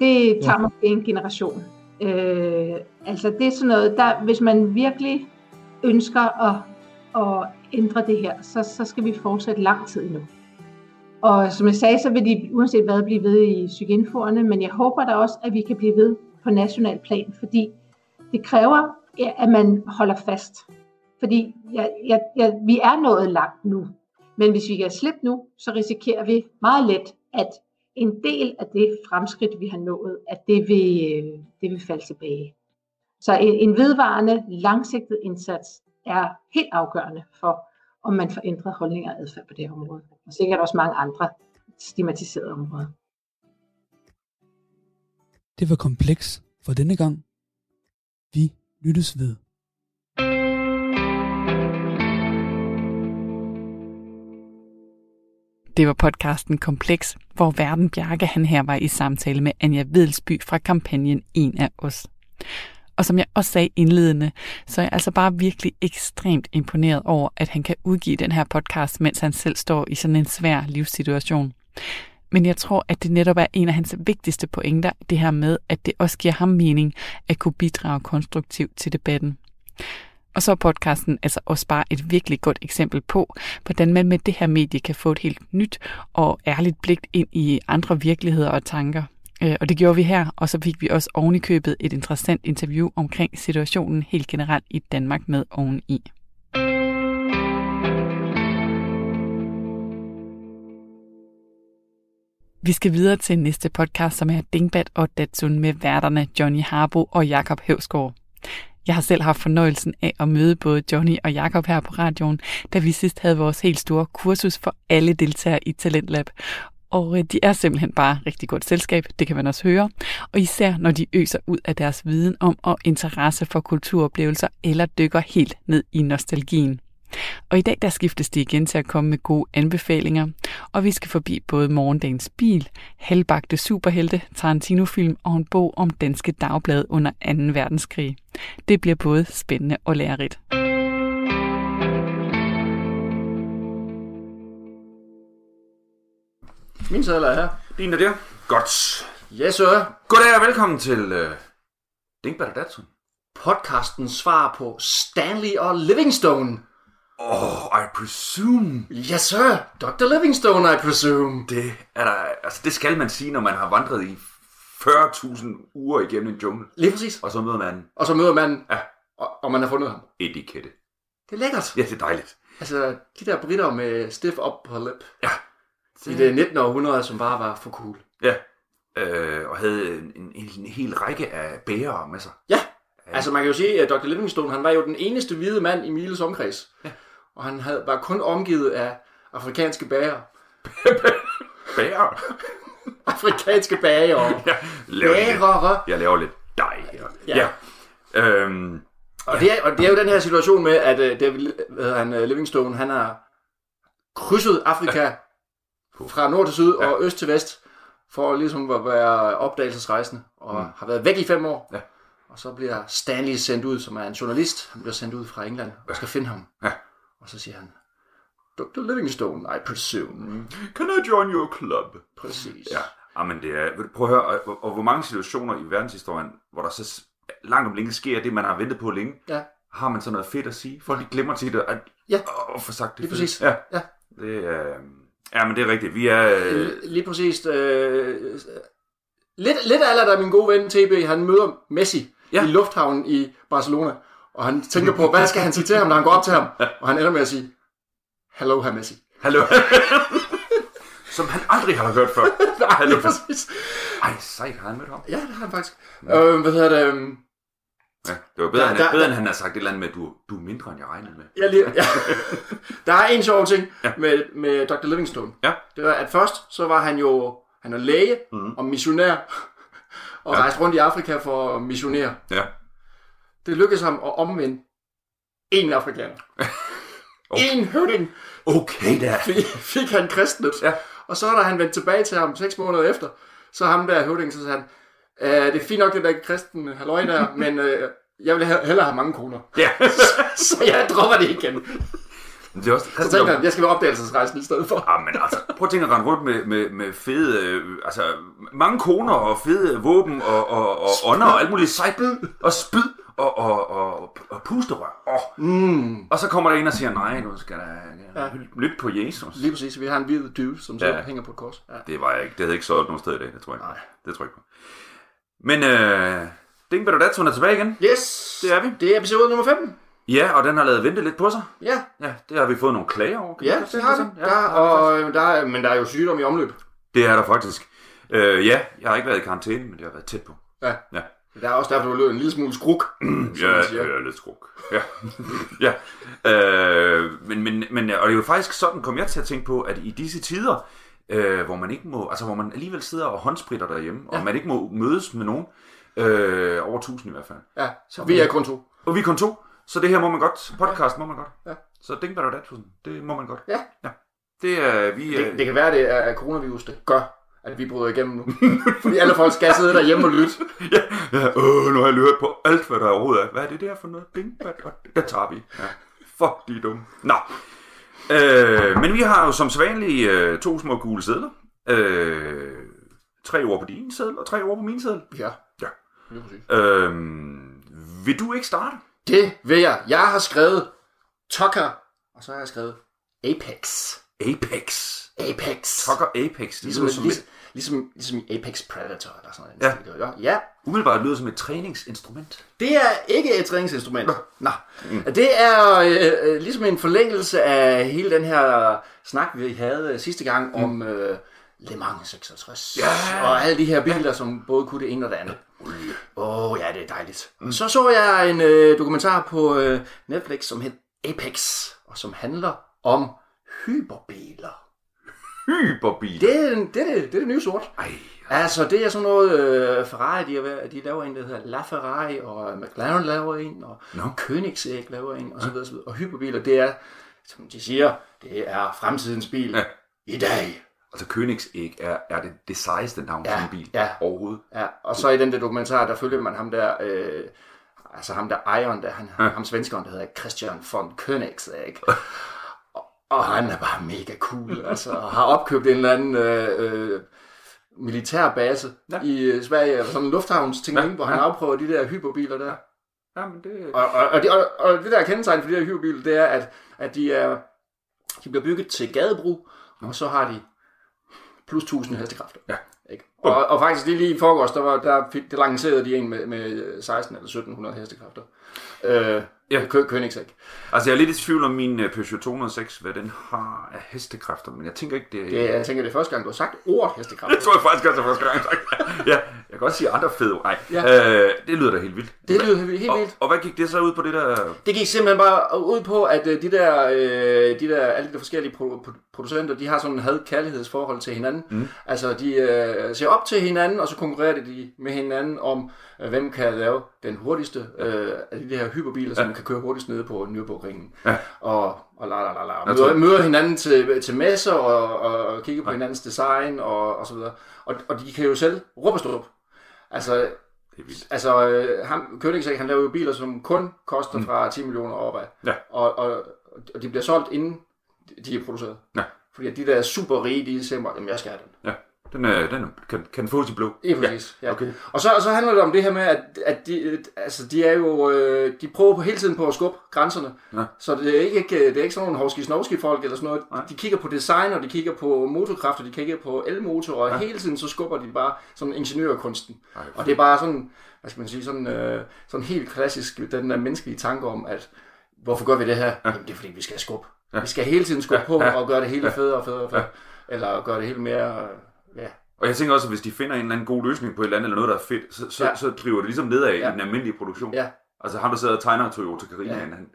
Det tager ja. måske en generation. Øh, altså det er sådan noget, der, hvis man virkelig ønsker at, at ændre det her, så, så skal vi fortsætte lang tid endnu. Og som jeg sagde, så vil de uanset hvad blive ved i psykinforerne, men jeg håber da også, at vi kan blive ved på national plan, fordi det kræver, at man holder fast. Fordi jeg, jeg, jeg, vi er nået langt nu, men hvis vi kan slippe nu, så risikerer vi meget let, at en del af det fremskridt, vi har nået, at det vil, øh, det vil falde tilbage. Så en, en vedvarende, langsigtet indsats er helt afgørende for, om man får ændret holdninger og adfærd på det her område. Og sikkert også mange andre stigmatiserede områder. Det var kompleks for denne gang. Vi lyttes ved. Det var podcasten Kompleks, hvor Verden Bjarke han her var i samtale med Anja Vedelsby fra kampagnen En af os. Og som jeg også sagde indledende, så er jeg altså bare virkelig ekstremt imponeret over, at han kan udgive den her podcast, mens han selv står i sådan en svær livssituation. Men jeg tror, at det netop er en af hans vigtigste pointer, det her med, at det også giver ham mening at kunne bidrage konstruktivt til debatten. Og så er podcasten altså også bare et virkelig godt eksempel på, hvordan man med det her medie kan få et helt nyt og ærligt blik ind i andre virkeligheder og tanker. Øh, Og det gjorde vi her, og så fik vi også oven i købet et interessant interview omkring situationen helt generelt i Danmark med oveni. Vi skal videre til næste podcast, som er Dingbat og Datsun med værterne Johnny Harbo og Jakob Høvsgaard. Jeg har selv haft fornøjelsen af at møde både Johnny og Jakob her på radioen, da vi sidst havde vores helt store kursus for alle deltagere i Talentlab. Og øh, de er simpelthen bare rigtig godt selskab, det kan man også høre. Og især når de øser ud af deres viden om og interesse for kulturoplevelser eller dykker helt ned i nostalgien. Og i dag der skiftes de igen til at komme med gode anbefalinger, og vi skal forbi både Morgendagens Bil, halvbagte superhelte, Tarantino-film og en bog om danske dagblade under 2. verdenskrig. Det bliver både spændende og lærerigt. Min sædler er her. Din er der. Godt. Yes, sir. Goddag og velkommen til uh, Dinkbat og Datsun. Podcasten svar på Stanley og Livingstone. Oh, I presume. Yes, sir. Dr. Livingstone, I presume. Det er der, altså det skal man sige, når man har vandret i 40.000 uger igennem en jungle. Lige præcis. Og så møder man Og så møder man, Ja. og, og man har fundet ham. etikette. Det er lækkert. Ja, det er dejligt. Altså, de der britter med stiff up på lip. Ja. I det 19. århundrede, som bare var for cool. Ja. Øh, og havde en, en, en hel række af bærere med sig. Ja, altså man kan jo sige, at Dr. Livingstone, han var jo den eneste hvide mand i Miles omkreds. Ja. Og han havde, var kun omgivet af afrikanske bager. Bærere? <laughs> <laughs> Afrikanske bager. <laughs> ja, Bærere. jeg laver lidt dej her. Ja. ja. Øhm, Og det, er, og det er jo den her situation med, at uh, David hedder han, uh, Livingstone, han har krydset Afrika ja. fra nord til syd ja. og øst til vest, for ligesom at være opdagelsesrejsende, og mm. har været væk i fem år. Ja. Og så bliver Stanley sendt ud, som er en journalist. Han bliver sendt ud fra England og skal finde ham. Ja. Og så siger han, Dr. Livingstone, I presume. Can I join your club? Præcis. Ja, ah, men det er, prøve at høre, og, og, og hvor mange situationer i verdenshistorien, hvor der så langt om længe sker det, man har ventet på længe, Ja. har man så noget fedt at sige? Folk de glemmer tit at, Ja. at få sagt det. Lige fedt. præcis. Ja, Ja. det er, ja, men det er rigtigt. Vi er, øh, Lige præcis. Øh, lidt, lidt alder, der min gode ven TB, han møder Messi Ja. ja. i lufthavnen i Barcelona. Og han tænker på, hvad skal han sige til ham, når han går op til ham? Og han ender med at sige, Hello, herr Messi. hallo. <laughs> Som han aldrig har hørt før. <laughs> Nej, Hallo. præcis. Ej, sejt, har han mødt ham? Ja, det har han faktisk. Øh, hvad hedder det? Ja, det var bedre, Der- han, der- bedre end han har sagt et eller andet med, at du, du er mindre, end jeg regnede med. Ja, lige, ja. <laughs> Der er en sjov ting Ja. med, med Dr. Livingstone. Ja. Det var, at først så var han jo han er læge mm. og missionær, <laughs> og ja. rejste rundt i Afrika for at missionere. Ja. Det lykkedes ham at omvende en afrikaner. <laughs> Okay. En høvding Okay da. fik, fik han kristnet. Ja. Og så da han vendte tilbage til ham seks måneder efter, så ham der høvding, så sagde han, "Øh, det er fint nok det der kristen halløj der, <laughs> men øh, jeg vil he- hellere have mange koner. Ja. <laughs> Så jeg dropper det igen. Men det er også, Så tænkte han, jeg skal være opdagelsesrejsen i stedet for. Ja, men altså, prøv at tænke at rende rundt med, med, med fede, øh, altså mange koner og fede våben og, og, og ånder og alt muligt sejt. Og spyd og, og, og, og pusterør. Oh. Mm. Og så kommer der en og siger, nej, nu skal der ja. lytte på Jesus. Lige præcis, vi har en hvid dyve, som så Ja. hænger på et kors. Ja. Det var jeg ikke. Det havde ikke solgt nogen sted i dag, det tror jeg ikke. Nej. Det tror jeg ikke. Men øh, Ding Better Dads, hun er tilbage igen. Yes, Det er vi. Det er episode nummer 15. Ja, og den har lavet vente lidt på sig. Ja, Ja, det har vi fået nogle klager over. Kan ja det har det. Ja, Der, vi faktisk. og, øh, der er, men der er jo sygdom i omløb. Det er der faktisk. Øh, ja, jeg har ikke været i karantæne, men det har været tæt på. Ja. Ja. Der er også derfor, du lød en lille smule skruk. <clears throat> Ja, er lidt skruk. Ja. <laughs> ja. Øh, men, men, men, og det er jo faktisk sådan, kom jeg til at tænke på, at i disse tider, øh, hvor man ikke må, altså hvor man alligevel sidder og håndspritter derhjemme, ja. og man ikke må mødes med nogen, øh, over 1000 i hvert fald. Ja, så vi er kun to. Og vi er kun to, så det her må man godt, podcast må man godt. Ja. Så Ding Better That, det må man godt. Ja. ja. Det er, vi, Det, øh, det kan være, det er at coronavirus, der gør, at vi bryder igennem nu. <laughs> Fordi alle folk skal sidde derhjemme og lytte. ja, ja, øh, nu har jeg lyttet på alt, hvad der overhovedet er. Hvad er det der for noget? Ding, hvad, det tager vi. Ja. Fuck, de er dumme. Nå. Øh, men vi har jo som sædvanligt øh, to små gule sædler. Øh, tre ord på din sædel, og tre ord på min sædel. Ja. Ja. Øh, vil du ikke starte? Det vil jeg. Jeg har skrevet Tucker, og så har jeg skrevet Apex. Apex. Apex. Tucker Apex. Det Ligesom, lyder som ligesom, et, ligesom, ligesom i Apex Predator eller sådan Ja. noget. Ja. ja. umiddelbart lyder som et træningsinstrument. Det er ikke et træningsinstrument. Nå. Mm. Det er øh, øh, ligesom en forlængelse af hele den her snak, vi havde sidste gang mm. om øh, Le Mans 66. Ja. Og alle de her biler, som både kunne det ene og det andet. Åh, oh, ja, det er dejligt. Mm. Så så jeg en øh, dokumentar på øh, Netflix, som hed Apex, og som handler om hyperbiler. Hyperbil. Det er, det, er, det, det er det nye sort. Ej, Altså, det er sådan noget, øh, Ferrari, de, er, de laver en, der hedder La Ferrari, og McLaren laver en, og no. Koenigsegg laver en, og så videre, så videre. Og hyperbiler, det er, som de siger, det er fremtidens bil Ja. i dag. altså Königsegg er, er det, det sejeste navn Ja, til en bil ja. overhovedet. Ja, og så i den der dokumentar, der følger man ham der, øh, altså ham der ejeren, der, han, ja. ham svenskeren, der hedder Christian von Koenigsegg. <laughs> og, han er bare mega cool, altså, og har opkøbt en eller anden øh, øh, militærbase Ja. ja. i øh, Sverige, eller sådan en lufthavnsting, Ja, ja. hvor han ja. afprøver de der hyperbiler der. Jamen, det... Og, og, og, det, og, og det der er kendetegn for de der hyperbiler, det er, at, at de, er, de bliver bygget til gadebrug, og så har de plus 1000 hestekræfter. Ja. Ikke? Og, og faktisk lige, lige i forgårs, der, var, der, der lancerede de en med, med 16 eller 1700 hestekræfter. Øh, Ja. ja. Kø, Königsegg. Altså, jeg er lidt i tvivl om min øh, Peugeot 206, hvad den har af hestekræfter, men jeg tænker ikke, det er... Det, er- jeg tænker, det er første gang, du har sagt ordet hestekræfter. <laughs> Det tror jeg faktisk også er første gang, jeg har sagt. Ja, jeg kan godt sige andre fede ord. Nej, Ja. øh, det lyder da helt vildt. Det lyder helt Og, vildt. og hvad gik det så ud på det der... Det gik simpelthen bare ud på, at øh, de der, øh, de der, alle de der forskellige pro- pro- producenter, de har sådan en had-kærlighedsforhold til hinanden. Mm. Altså, de øh, ser op til hinanden, og så konkurrerer de med hinanden om, øh, hvem kan lave den hurtigste øh, af de her hyperbiler, som kan køre hurtigst nede på Nürburgringen. Ja. Og, og la la la la. Møder, møder hinanden til, til messer, og, og, og kigger på hinandens design, og, og så videre. Og, og de kan jo selv råbe. Altså, Det er vildt. Altså, øh, ham, Koenigsegg, han laver jo biler, som kun koster fra 10 millioner opad. Ja. Og, og, og de bliver solgt inden de er produceret. Ja. Fordi de der super rige, de siger jamen jeg skal have den. Ja, den, er, den er, kan, kan fås i blå. Er præcis. Ja. okay. Og, så, og så handler det om det her med, at, at de, altså, de er jo, øh, de prøver på hele tiden på at skubbe grænserne. Ja. Så det er ikke, det er ikke sådan nogle hovski snovski folk eller sådan noget. Nej. De kigger på design, og de kigger på motorkraft, og de kigger på elmotor, og ja. hele tiden så skubber de bare sådan ingeniørkunsten. Ej, Og det er bare sådan, hvad skal man sige, sådan, øh, sådan helt klassisk, den der menneskelige tanke om, at hvorfor gør vi det her? Ja. Jamen, det er fordi, vi skal skubbe. Ja. Vi skal hele tiden skubbe ja. på Ja. og gøre det hele federe og federe og federe. Ja. Eller gøre det hele mere, øh, ja. Og jeg tænker også, at hvis de finder en eller anden god løsning på et eller andet, eller noget, der er fedt, så, så, ja. Ja. så driver det ligesom nedad Ja. i den almindelige produktion. Ja. Altså ham, der sidder og tegner Toyota Carina, ja. Ja. han,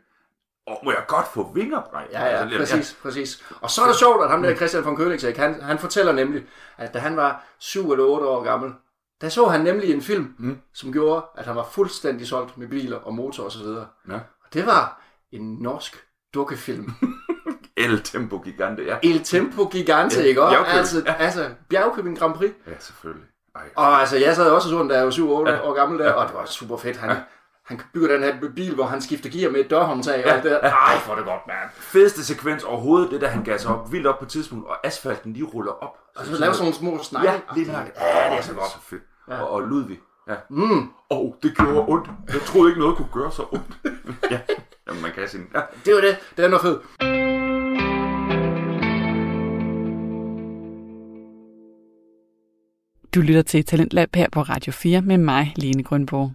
Åh, må jeg godt få vinger? Nej, Ja, ja, altså, præcis, præcis. Og så er det sjovt, at ham der Christian von Koenigsegg, han, han fortæller nemlig, at da han var 7 eller 8 år gammel, der så han nemlig en film, mm. som gjorde, at han var fuldstændig solgt med biler og motor og så videre. Ja. Og det var en norsk dukkefilm. <laughs> El Tempo Gigante, ja. El Tempo Gigante, Ja, ikke? Og Bjergkøbing, altså, ja. altså, Bjergkøbing Grand Prix. Ja, selvfølgelig. Ej, Og altså, jeg sad også og så den, da jeg var 7-8 Ja. ja. år gammel der, og det var super fedt. Han, Ja. ja. han bygger den her bil, hvor han skifter gear med et dørhåndtag og alt det der. Ej, er det godt, mand. fedeste sekvens overhovedet, det der han gasser op vildt op på et tidspunkt, og asfalten lige ruller op. Og så laver sådan nogle små snakke. Ja, lige. Ja, det er så godt. Så fedt. Ja. Og, og Ludvig. Ja. Mm, oh, det gjorde ondt. Jeg troede ikke noget kunne gøre så ondt. ja, Jamen, man kan sige. Ja. det var det. Det er noget fedt. Du lytter til Talentlab her på Radio 4 med mig, Lene Grønborg.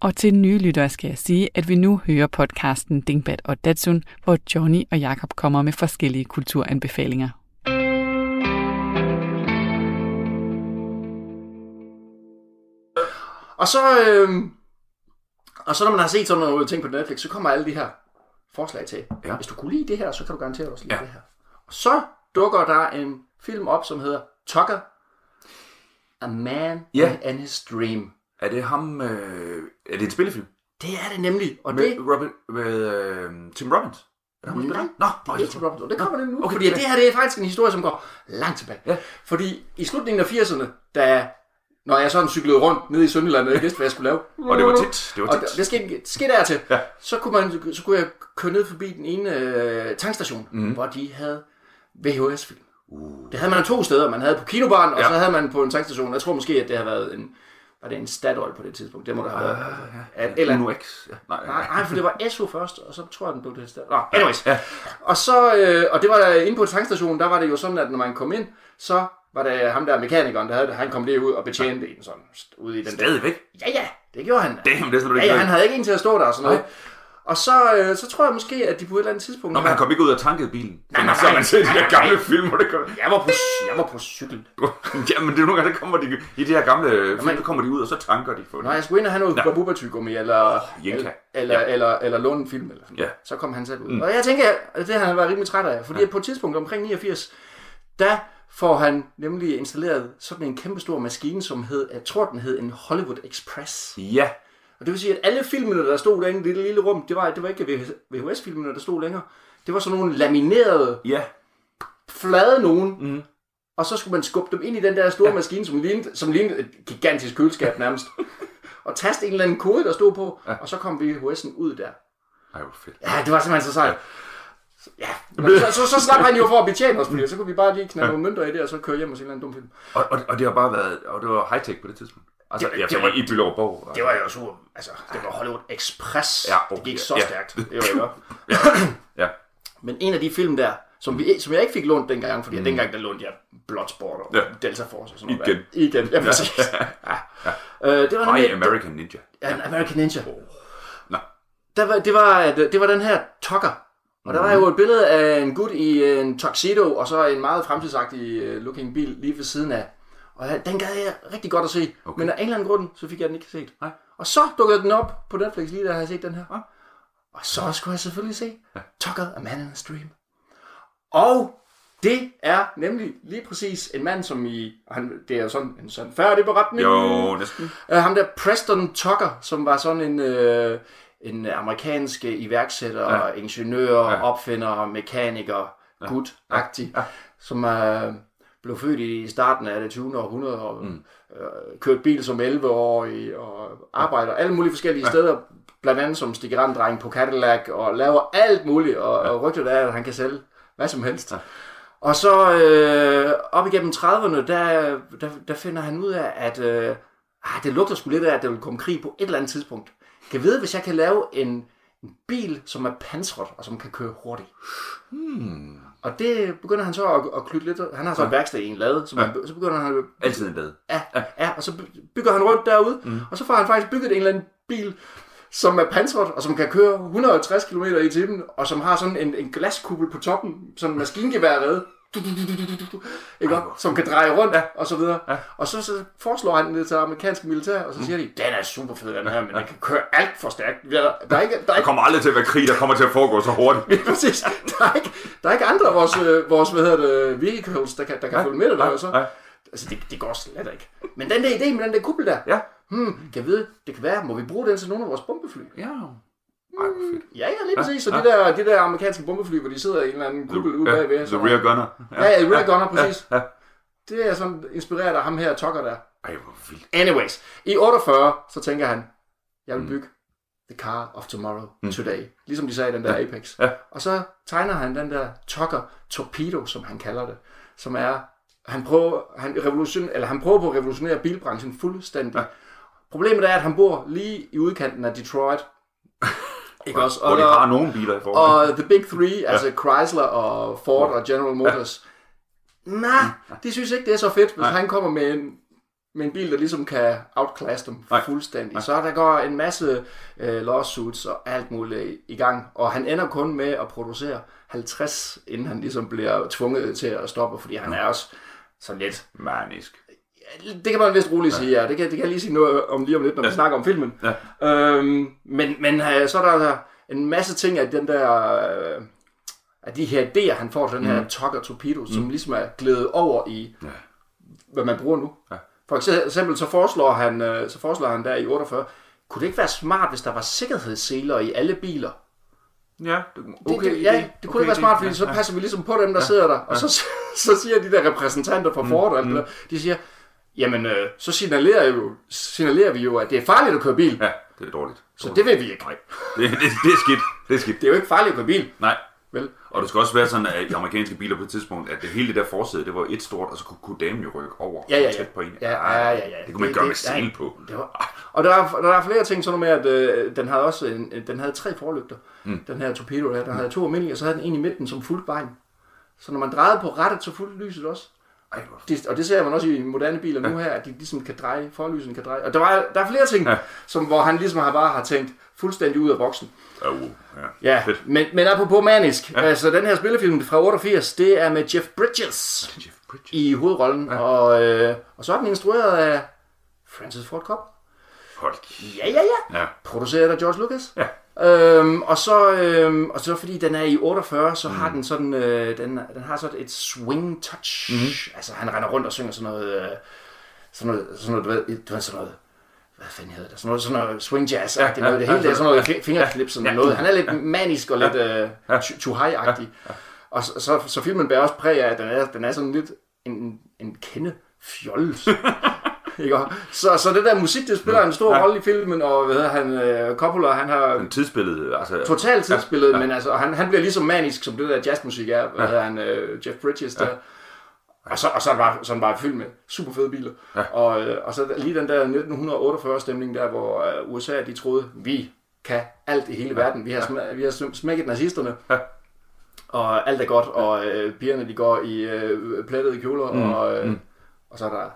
Og til nye lyttere skal jeg sige, at vi nu hører podcasten Dingbat og Datsun, hvor Johnny og Jakob kommer med forskellige kulturanbefalinger. Og så, øh, og så når man har set sådan nogle ting på Netflix, så kommer alle de her forslag til. Ja. Hvis du kunne lide det her, så kan du garanteret også lide Ja. det her. Og så dukker der en film op, som hedder Tucker. A Man Ja. and His Dream. Er det ham... Øh, er det en spillefilm? Det er det nemlig. Og Med, det, Robin, med øh, Tim Robbins? Er det ham, der spiller? Nej, Nå, det er ikke. Og det kommer det nu. Okay, fordi ja. det her det er faktisk en historie, som går langt tilbage. Ja. Fordi i slutningen af 80'erne, da når jeg sådan cyklede rundt nede i Sønderland, og jeg vidste, hvad jeg skulle lave. Og det var tit. Det var Og tit. det, det skete, skete der til. Ja. Så, kunne man, så kunne jeg køre ned forbi den ene øh, tankstation, mm. hvor de havde VHS-film. Uh. Det havde man to steder. Man havde på kinobaren, og Ja. så havde man på en tankstation. Jeg tror måske, at det har været en, var det en Statoil på det tidspunkt. Det må der have været. At, eller, Uno X. Ja. Nej, Nej, nej, for det var SO først, og så tror jeg, den blev det stedet. Nå, anyways. Ja. Og så, øh, og det var der inde på tankstationen, der var det jo sådan, at når man kom ind, så var det ham der mekanikeren, der havde det. Han kom lige ud og betjente en sådan, ude i den der. Stadigvæk. Ja, ja, det gjorde han. Damn, det er sådan, Ja, ja, han havde ikke en til at stå der og sådan noget. Og så, øh, så tror jeg måske, at de på et eller andet tidspunkt... Nå, men han kom ikke ud og tankede bilen. Nej, nej, Så har man set de nej, der nej, gamle nej. film, hvor det kommer... Jeg var på, jeg var på cykel. <laughs> Ja, men det er nogle gange, der kommer de i de her gamle film, så kommer de ud, og så tanker de for det. jeg skulle ind og have noget ja. babuba-tygummi, eller, Jenka. eller, eller, Ja. eller, eller låne en film, eller Ja. så kom han selv ud. Mm. Og jeg tænker, at det har han været rimelig træt af, fordi ja. på et tidspunkt omkring 89, der får han nemlig installeret sådan en kæmpestor maskine, som hed, jeg tror den hed en Hollywood Express. Ja, Og det vil sige, at alle filmene, der stod derinde i det lille rum, det var, det var ikke VHS-filmene, der stod længere. Det var sådan nogle laminerede, ja. flade nogen, mm. og så skulle man skubbe dem ind i den der store ja. maskine, som lignede, som lignede et gigantisk køleskab nærmest. <laughs> og taste en eller anden kode, der stod på, ja. og så kom VHS'en ud der. Ej, hvor fedt. Ja, det var simpelthen så sejt. Ja, så, så, så slap han jo for at betjene os, <laughs> fordi så kunne vi bare lige knalde nogle mønter i det, og så køre hjem og se en eller anden dum film. Og, og, og det har bare været, og det var high-tech på det tidspunkt. Altså, Det- ja, det var- i Byllerup Borg. Det var jo super, altså, det var Hollywood Express. Ja, det okay, gik så ja. stærkt. Det var <laughs> jo Ja. Men en af de film der, som, vi, som jeg ikke fik lånt dengang, fordi mm. dengang der lånte jeg Bloodsport og Ja. Delta Force og sådan noget. Igen. Igen, ja præcis. <laughs> ja. Øh, det var nemlig- American Ninja. Ja, en American Ninja. Nå. Der var, det, var, det var den her Tucker. Og der var jo et billede af en gut i en tuxedo, og så en meget fremtidsagtig øh, looking bil lige ved siden af. Og jeg- den gad jeg rigtig godt at se. Okay. Men af en eller anden grund, så fik jeg den ikke set. Nej. Og så dukkede den op på Netflix lige da jeg havde set den her. Og så skulle jeg selvfølgelig se Tucker, A Man in a Stream. Og det er nemlig lige præcis en mand, som i... Han, det er jo sådan en sådan færdig beretning. Jo, næsten. Uh, ham der Preston Tucker, som var sådan en, uh, en amerikansk øh, iværksætter, ja. ingeniør, ja. opfinder, mekaniker, ja. gut-agtig, ja. som uh, blev født i starten af det 20. århundrede og mm. uh, kørt bil som 11-årig og arbejder alle mulige forskellige ja. steder, blandt andet som stikkerandreng på Cadillac og laver alt muligt, og, ja. og rygtet er, at han kan sælge hvad som helst. Ja. Og så øh, op igennem 30'erne, der, der, der finder han ud af, at øh, ah, det lugter sgu lidt af, at der vil komme krig på et eller andet tidspunkt. Kan vide, hvis jeg kan lave en, en bil, som er pansret, og som kan køre hurtigt. Hmm. Og det begynder han så at, at klytte lidt. Han har så et værksted i en lade, så, man, så begynder han at Altid en lade. Ja, ja, og så by- bygger han rundt derude, mm. og så får han faktisk bygget en eller anden bil, som er pansret, og som kan køre 160 km i timen, og som har sådan en, en glaskuppel på toppen, sådan en maskingeværred, ikke op, som kan dreje rundt, ja. og så videre. Ja. Og så, så foreslår han det til amerikanske militær, og så siger de, den er super fed, den her, men den kan køre alt for stærkt. Der er ikke, der er Der ikke kommer aldrig til at være krig, der kommer til at foregå så hurtigt. Præcis. Der er ikke, der er ikke andre af vores, øh, vores hvad hedder det, vehicles, der kan, der kan følge med det der. Så. Altså, det, det går slet ikke. Men den der idé med den der kuppel der, Ja. hmm, kan jeg vide, det kan være, må vi bruge den til nogle af vores bombefly? Ja. Ej, hvor fedt. Ja, ja, lige præcis. Så de, der, de der amerikanske bombefly, hvor de sidder i en eller anden kuppel ude bagved. Ja, så- the rear gunner. Ja, ja, rear gunner, præcis. Ja, ja. Det er sådan inspireret af ham her, Tucker der. Ej, hvor vildt. Anyways, i 48, så tænker han, jeg vil bygge the car of tomorrow, today. Ligesom de sagde i den der Apex. Ja. Og så tegner han den der Tucker Torpedo, som han kalder det. Som er, han prøver, han, revolution, eller han prøver på at revolutionere bilbranchen fuldstændig. Ja. Problemet er, at han bor lige i udkanten af Detroit. Ikke også? Hvor de har nogle biler i forvejen. og The Big Three, altså Chrysler og Ford og General Motors, nej, de synes ikke, det er så fedt, hvis han kommer med en, med en bil, der ligesom kan outclass dem Nej. fuldstændig. Så der går en masse øh, lawsuits og alt muligt i, i gang, og han ender kun med at producere 50, inden han ligesom bliver tvunget til at stoppe, fordi han er også så lidt Manisk. Det kan man vist roligt sige, ja. Det kan, det kan jeg lige sige noget om lige om lidt, når vi snakker om filmen. Ja. Øhm, men men øh, så er der en masse ting af den der... Øh, af de her idéer, han får den her Tucker Torpedo, som ligesom er glædet over i, Ja. hvad man bruger nu. Ja. For eksempel så foreslår han, øh, så foreslår han der i 48, kunne det ikke være smart, hvis der var sikkerhedsseler i alle biler? Ja, det, Det, okay. det, ja, det kunne ikke være smart, fordi så passer vi ligesom på dem, der sidder der. Og så, <laughs> så siger de der repræsentanter fra Ford, og alt det der, de siger, jamen, øh, så signalerer, jo, signalerer vi jo, at det er farligt at køre bil. Ja, det er dårligt. Så det vil vi ikke. Det, det, det er skidt. Det er skidt. Det er jo ikke farligt at køre bil. Nej. Vel? Og det skal også være sådan, at i amerikanske biler på et tidspunkt, at det hele det der forsæde, det var et stort, og så kunne, kunne damen jo rykke over Ja, ja, ja. tæt på en. Ja, ja, ja, ja. Det kunne man Det- gøre med ja. på. Det var, og der er, der er flere ting, sådan noget med, at øh, den havde også en, den havde tre forlygter, mm. den her torpedo der. Den havde to almindelige, og så havde den en i midten, som fulgte vejen. Så når man drejede på rettet, så fulgte lyset også. Ej, Det, og det ser man også i moderne biler nu her, at de ligesom kan dreje, forlysen kan dreje. Og der, var, der er flere ting, ja. som, hvor han ligesom har bare har tænkt fuldstændig ud af boksen. Uh, ja. Ja, Fedt. men, men apropos manisk, ja. altså den her spillefilm fra 88, det er med Jeff Bridges Jeff Bridges. i hovedrollen, ja. og, øh, og så er den instrueret af Francis Ford Coppola. Kæft. Ja, ja, ja. Ja. Produceret af George Lucas. Ja. Øhm, og, så, øhm, og så fordi den er i 48, så mm. har den sådan, øh, den, den har sådan et swing touch. Mm. Altså han render rundt og synger sådan noget, øh, sådan noget, sådan noget, du ved, du ved, sådan noget, hvad fanden hedder det, sådan noget, sådan noget swing jazz ja, ja, noget, det hele, det er sådan noget fi- fingerklip, sådan noget. Han er lidt manisk og lidt øh, chuhai-agtig. Og så, så, så filmen bærer også præg af, at den er, den er sådan lidt en, en kende fjols. <laughs> <laughs> Ikke? Så, så det der musik, det spiller en stor rolle i filmen, og hvad hedder han, øh, Coppola, han har En tidsbillede, altså... totalt tidsbillede, men altså, han, han bliver lige så manisk, som det der jazzmusik er, hvad hedder han, øh, Jeff Bridges der. Og så, og så er det bare, fyldt med super fede biler. Ja. Og, øh, og så lige den der 1948 stemning der, hvor øh, USA, de troede, vi kan alt i hele verden. Vi har, sm- vi har sm- smækket nazisterne. Ja. og alt er godt, og øh, pigerne de går i øh, plettede kjoler, mm. og, øh, mm. og så er der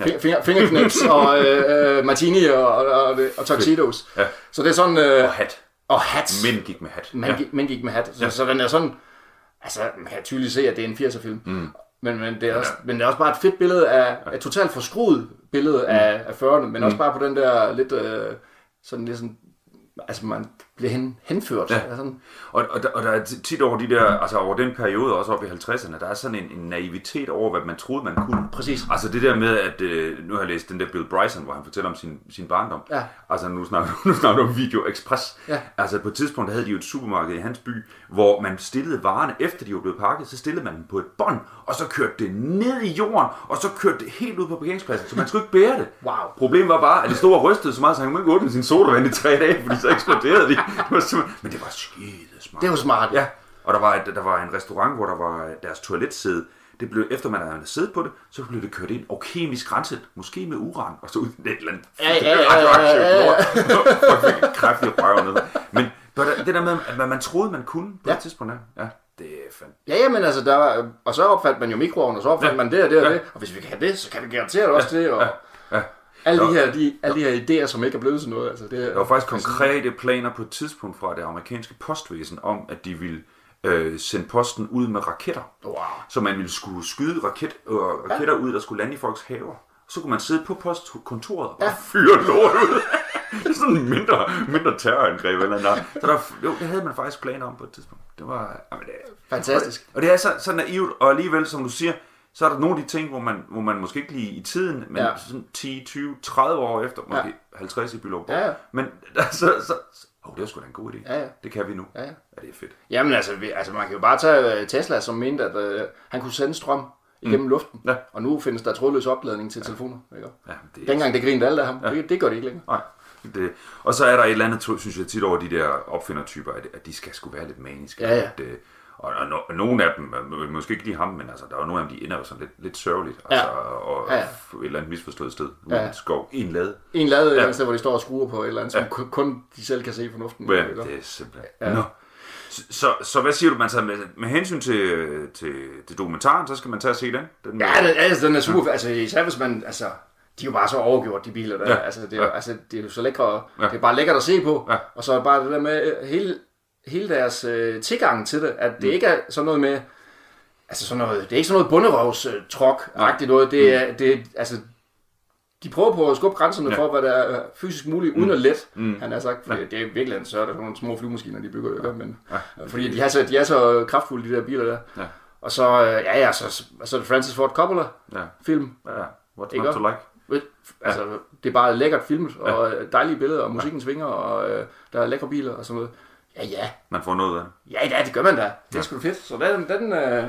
finger, finger, fingerknips og øh, øh, martini og, og, og, og tuxedos. Ja. Så det er sådan... Øh, Og hat. og hats. Mænd gik med hat. Man, ja. gik, man gik med hat. Så, ja. så den er sådan... Altså, man kan tydeligt se, at det er en 80'er-film. Mm. Men, men, det er også, men det er også bare et fedt billede af... Et totalt forskruet billede mm. af, af 40'erne, men mm. også bare på den der lidt... Øh, sådan lidt sådan... Altså, man bliver hen, henført. Ja. Altså, sådan, Og, og, der, og der er tit over de der, altså over den periode, også op i 50'erne, der er sådan en, en naivitet over, hvad man troede, man kunne. Præcis. Altså det der med, at øh, nu har jeg læst den der Bill Bryson, hvor han fortæller om sin, sin barndom. Ja. Altså nu snakker, <laughs> nu snakker du om Video Express. Ja. Altså på et tidspunkt der havde de jo et supermarked i hans by, hvor man stillede varerne, efter de var blevet pakket, så stillede man dem på et bånd, og så kørte det ned i jorden, og så kørte det helt ud på parkeringspladsen, så man skulle ikke bære det. Wow. Problemet var bare, at det stod og rystede så meget, så han kunne ikke åbne sin sodavand i tre dage, fordi så eksploderede de. <laughs> Det var men det var skide smart. det jo smart. Ja, og der var, et, der var en restaurant, hvor der var deres toiletsæde. Det blev, efter man havde siddet på det, så blev det kørt ind og kemisk renset, måske med uran, og så ud i et eller andet Ja, ja, ja, ja, ja, ja. en kræft i røven. Men det var det der med, at man troede, man kunne på Ja. et tidspunkt. Ja, ja det er fandme. Ja, ja, men altså, der var, og så opfandt man jo mikroovnen, og så opfandt Ja. man det og det og Ja. det. Og hvis vi kan det, så kan vi garanteret også det. Og Ja. Alle, de her, de, alle de her idéer, som ikke er blevet til noget. Altså, det, Der var faktisk konkrete planer på et tidspunkt fra det amerikanske postvæsen om, at de ville øh, sende posten ud med raketter. Wow. Så man ville skulle skyde raket, øh, raketter ud, der skulle lande i folks haver. Så kunne man sidde på postkontoret og bare ja. fyre lort ud. <laughs> det er sådan en mindre, mindre terrorangreb eller noget. Så der, jo, det havde man faktisk planer om på et tidspunkt. Det var, jamen det, Fantastisk. Og det er så, så naivt, og alligevel, som du siger, så er der nogle af de ting, hvor man, hvor man måske ikke lige i tiden, men Ja. sådan 10, 20, 30 år efter, måske Ja. 50 i Bylov. Ja, ja. Men <laughs> så, så, så oh, det var sgu da en god idé. Ja, ja. Det kan vi nu. Ja, ja. ja det er fedt. Jamen altså, vi, altså, man kan jo bare tage øh, Tesla, som mente, at øh, han kunne sende strøm igennem mm. luften. Ja. Og nu findes der trådløs opladning til ja. telefoner. Ikke? Ja, det er Dengang det grinede alle af ham. Ja. Det, det gør det ikke længere. Nej. Det, og så er der et eller andet, synes jeg tit over de der opfindertyper, at, at de skal sgu være lidt maniske. Ja, ja. At, øh, og, og, no, og nogle af dem, øh, måske ikke lige ham, men altså, der er jo nogle af dem, de ender jo sådan lidt, lidt sørgeligt. Altså, og Ja, ja. et eller andet misforstået sted. Ja. Ja. En skov, i en lade. En lade Ja. ja. sted, hvor de står og skruer på et eller andet, som ja. kun de selv kan se fornuften. i, Ja, det er simpelthen... Ja. Ja. Nå. Så, så, så hvad siger du, man tager med, med hensyn til, til, til dokumentaren, så skal man tage og se den? den Ja, den, altså, den er super. Altså, især hvis man, altså, de er jo bare så overgjort, de biler der. Ja. Ja. Altså, det er, Ja. altså, det er jo så lækre. Ja. Ja. Det er bare lækkert at se på. Ja. Og så er det bare det der med øh, hele, hele deres øh, tilgang til det, at det Mm. ikke er sådan noget med, altså sådan noget, det er ikke sådan noget bunderøvs øh, trok agtigt noget. Det er, det er, altså, de prøver på at skubbe grænserne Ja. ja. for, hvad der er fysisk muligt, uden at let, Mm. han har sagt. Fordi det er virkelig, så er der sådan nogle små flyvemaskiner, de bygger jo, ja. men, fordi de er, så, de er så kraftfulde, de der biler der. Ja. Og så, øh, ja, ja, så, så er det Francis Ford Coppola Ja. film, ja. What's Ikke not to like? Altså, det er bare lækkert filmet, og øh, dejlige billeder, og musikken svinger, og øh, der er lækre biler og sådan noget. Ja, ja. Man får noget af det. Ja, ja, det gør man da. Det er sgu da fedt. Så den, den, øh,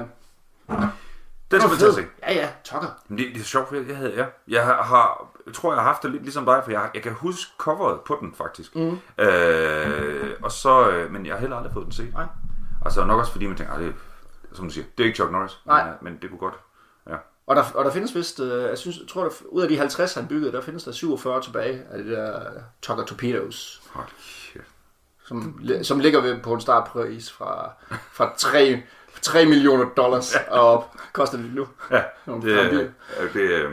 Den skal man tage se. Ja, ja, tokker. Det, det er sjovt, for jeg, jeg, havde, ja. jeg har, har, tror, jeg har haft det lidt ligesom dig, for jeg, jeg kan huske coveret på den, faktisk. Mm. Øh, og så, øh, men jeg har heller aldrig fået den set. Nej. Altså nok også fordi, man tænker, "Ah, det, som du siger, det er ikke Chuck Norris, Nej. Men, øh, men det kunne godt. Ja. Og der, og der findes vist, øh, jeg, synes, jeg tror, der, ud af de 50, han byggede, der findes der 47 tilbage af de der Tucker Torpedoes, Hold. Som, som ligger ved på en startpris fra, fra 3, 3 millioner dollars og op. Koster det nu? Ja, det, frembiler. øh, det, øh,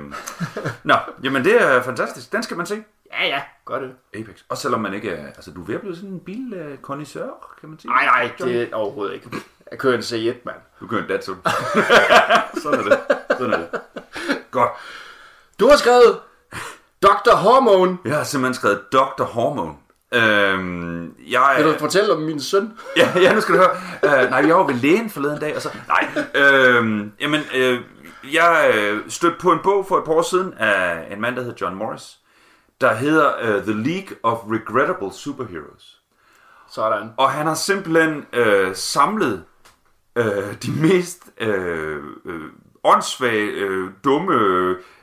Nå, jamen det er fantastisk. Den skal man se. Ja, ja, gør det. Apex. Også selvom man ikke er... Altså, du er ved at blive sådan en bilkondisør, kan man sige. Nej, nej, det er overhovedet ikke. Jeg kører en C1, mand. Du kører en Datsun. <laughs> sådan er det. Sådan er det. Godt. Du har skrevet Dr. Hormone. Jeg har simpelthen skrevet Dr. Hormone. Øhm, jeg, Vil du fortælle om min søn? <laughs> ja, ja, nu skal du høre. Uh, nej, jeg var ved lægen forleden dag, og så... Nej, øhm, jamen, øh, jeg øh, stødte på en bog for et par år siden af en mand, der hedder John Morris, der hedder uh, The League of Regrettable Superheroes. Sådan. Og han har simpelthen øh, samlet øh, de mest øh, øh, åndssvage, øh, dumme...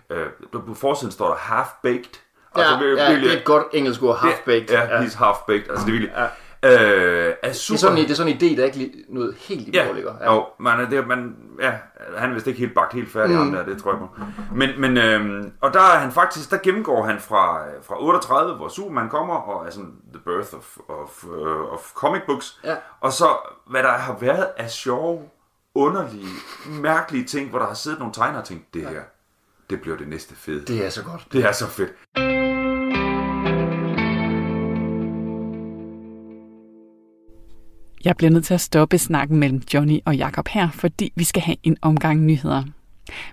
Øh, på forsiden står der half-baked. Ja, vir- ja, virkelig- det er et godt engelsk ord, half-baked. Ja, ja, he's half-baked. Altså, det er virkelig... Øh, er Det super... er, sådan, det er sådan en idé, der ikke lige noget helt i Ja, ikke? ja. Jo, man, er- det, man, ja, han er vist ikke helt bagt helt færdig, mm. der, det tror jeg på. Men, men øhm, og der er han faktisk, der gennemgår han fra, fra 38, hvor Superman kommer, og er sådan the birth of, of, uh, of comic books. Ja. Og så, hvad der har været af sjove, underlige, mærkelige ting, hvor der har siddet nogle tegnere og tænkt, det her, det bliver det næste fede. Det, Det er så godt. det er så fedt. Jeg bliver nødt til at stoppe snakken mellem Johnny og Jakob her, fordi vi skal have en omgang nyheder.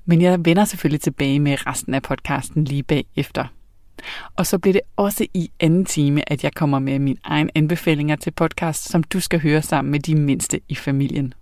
Men jeg vender selvfølgelig tilbage med resten af podcasten lige bagefter. Og så bliver det også i anden time, at jeg kommer med mine egne anbefalinger til podcast, som du skal høre sammen med de mindste i familien.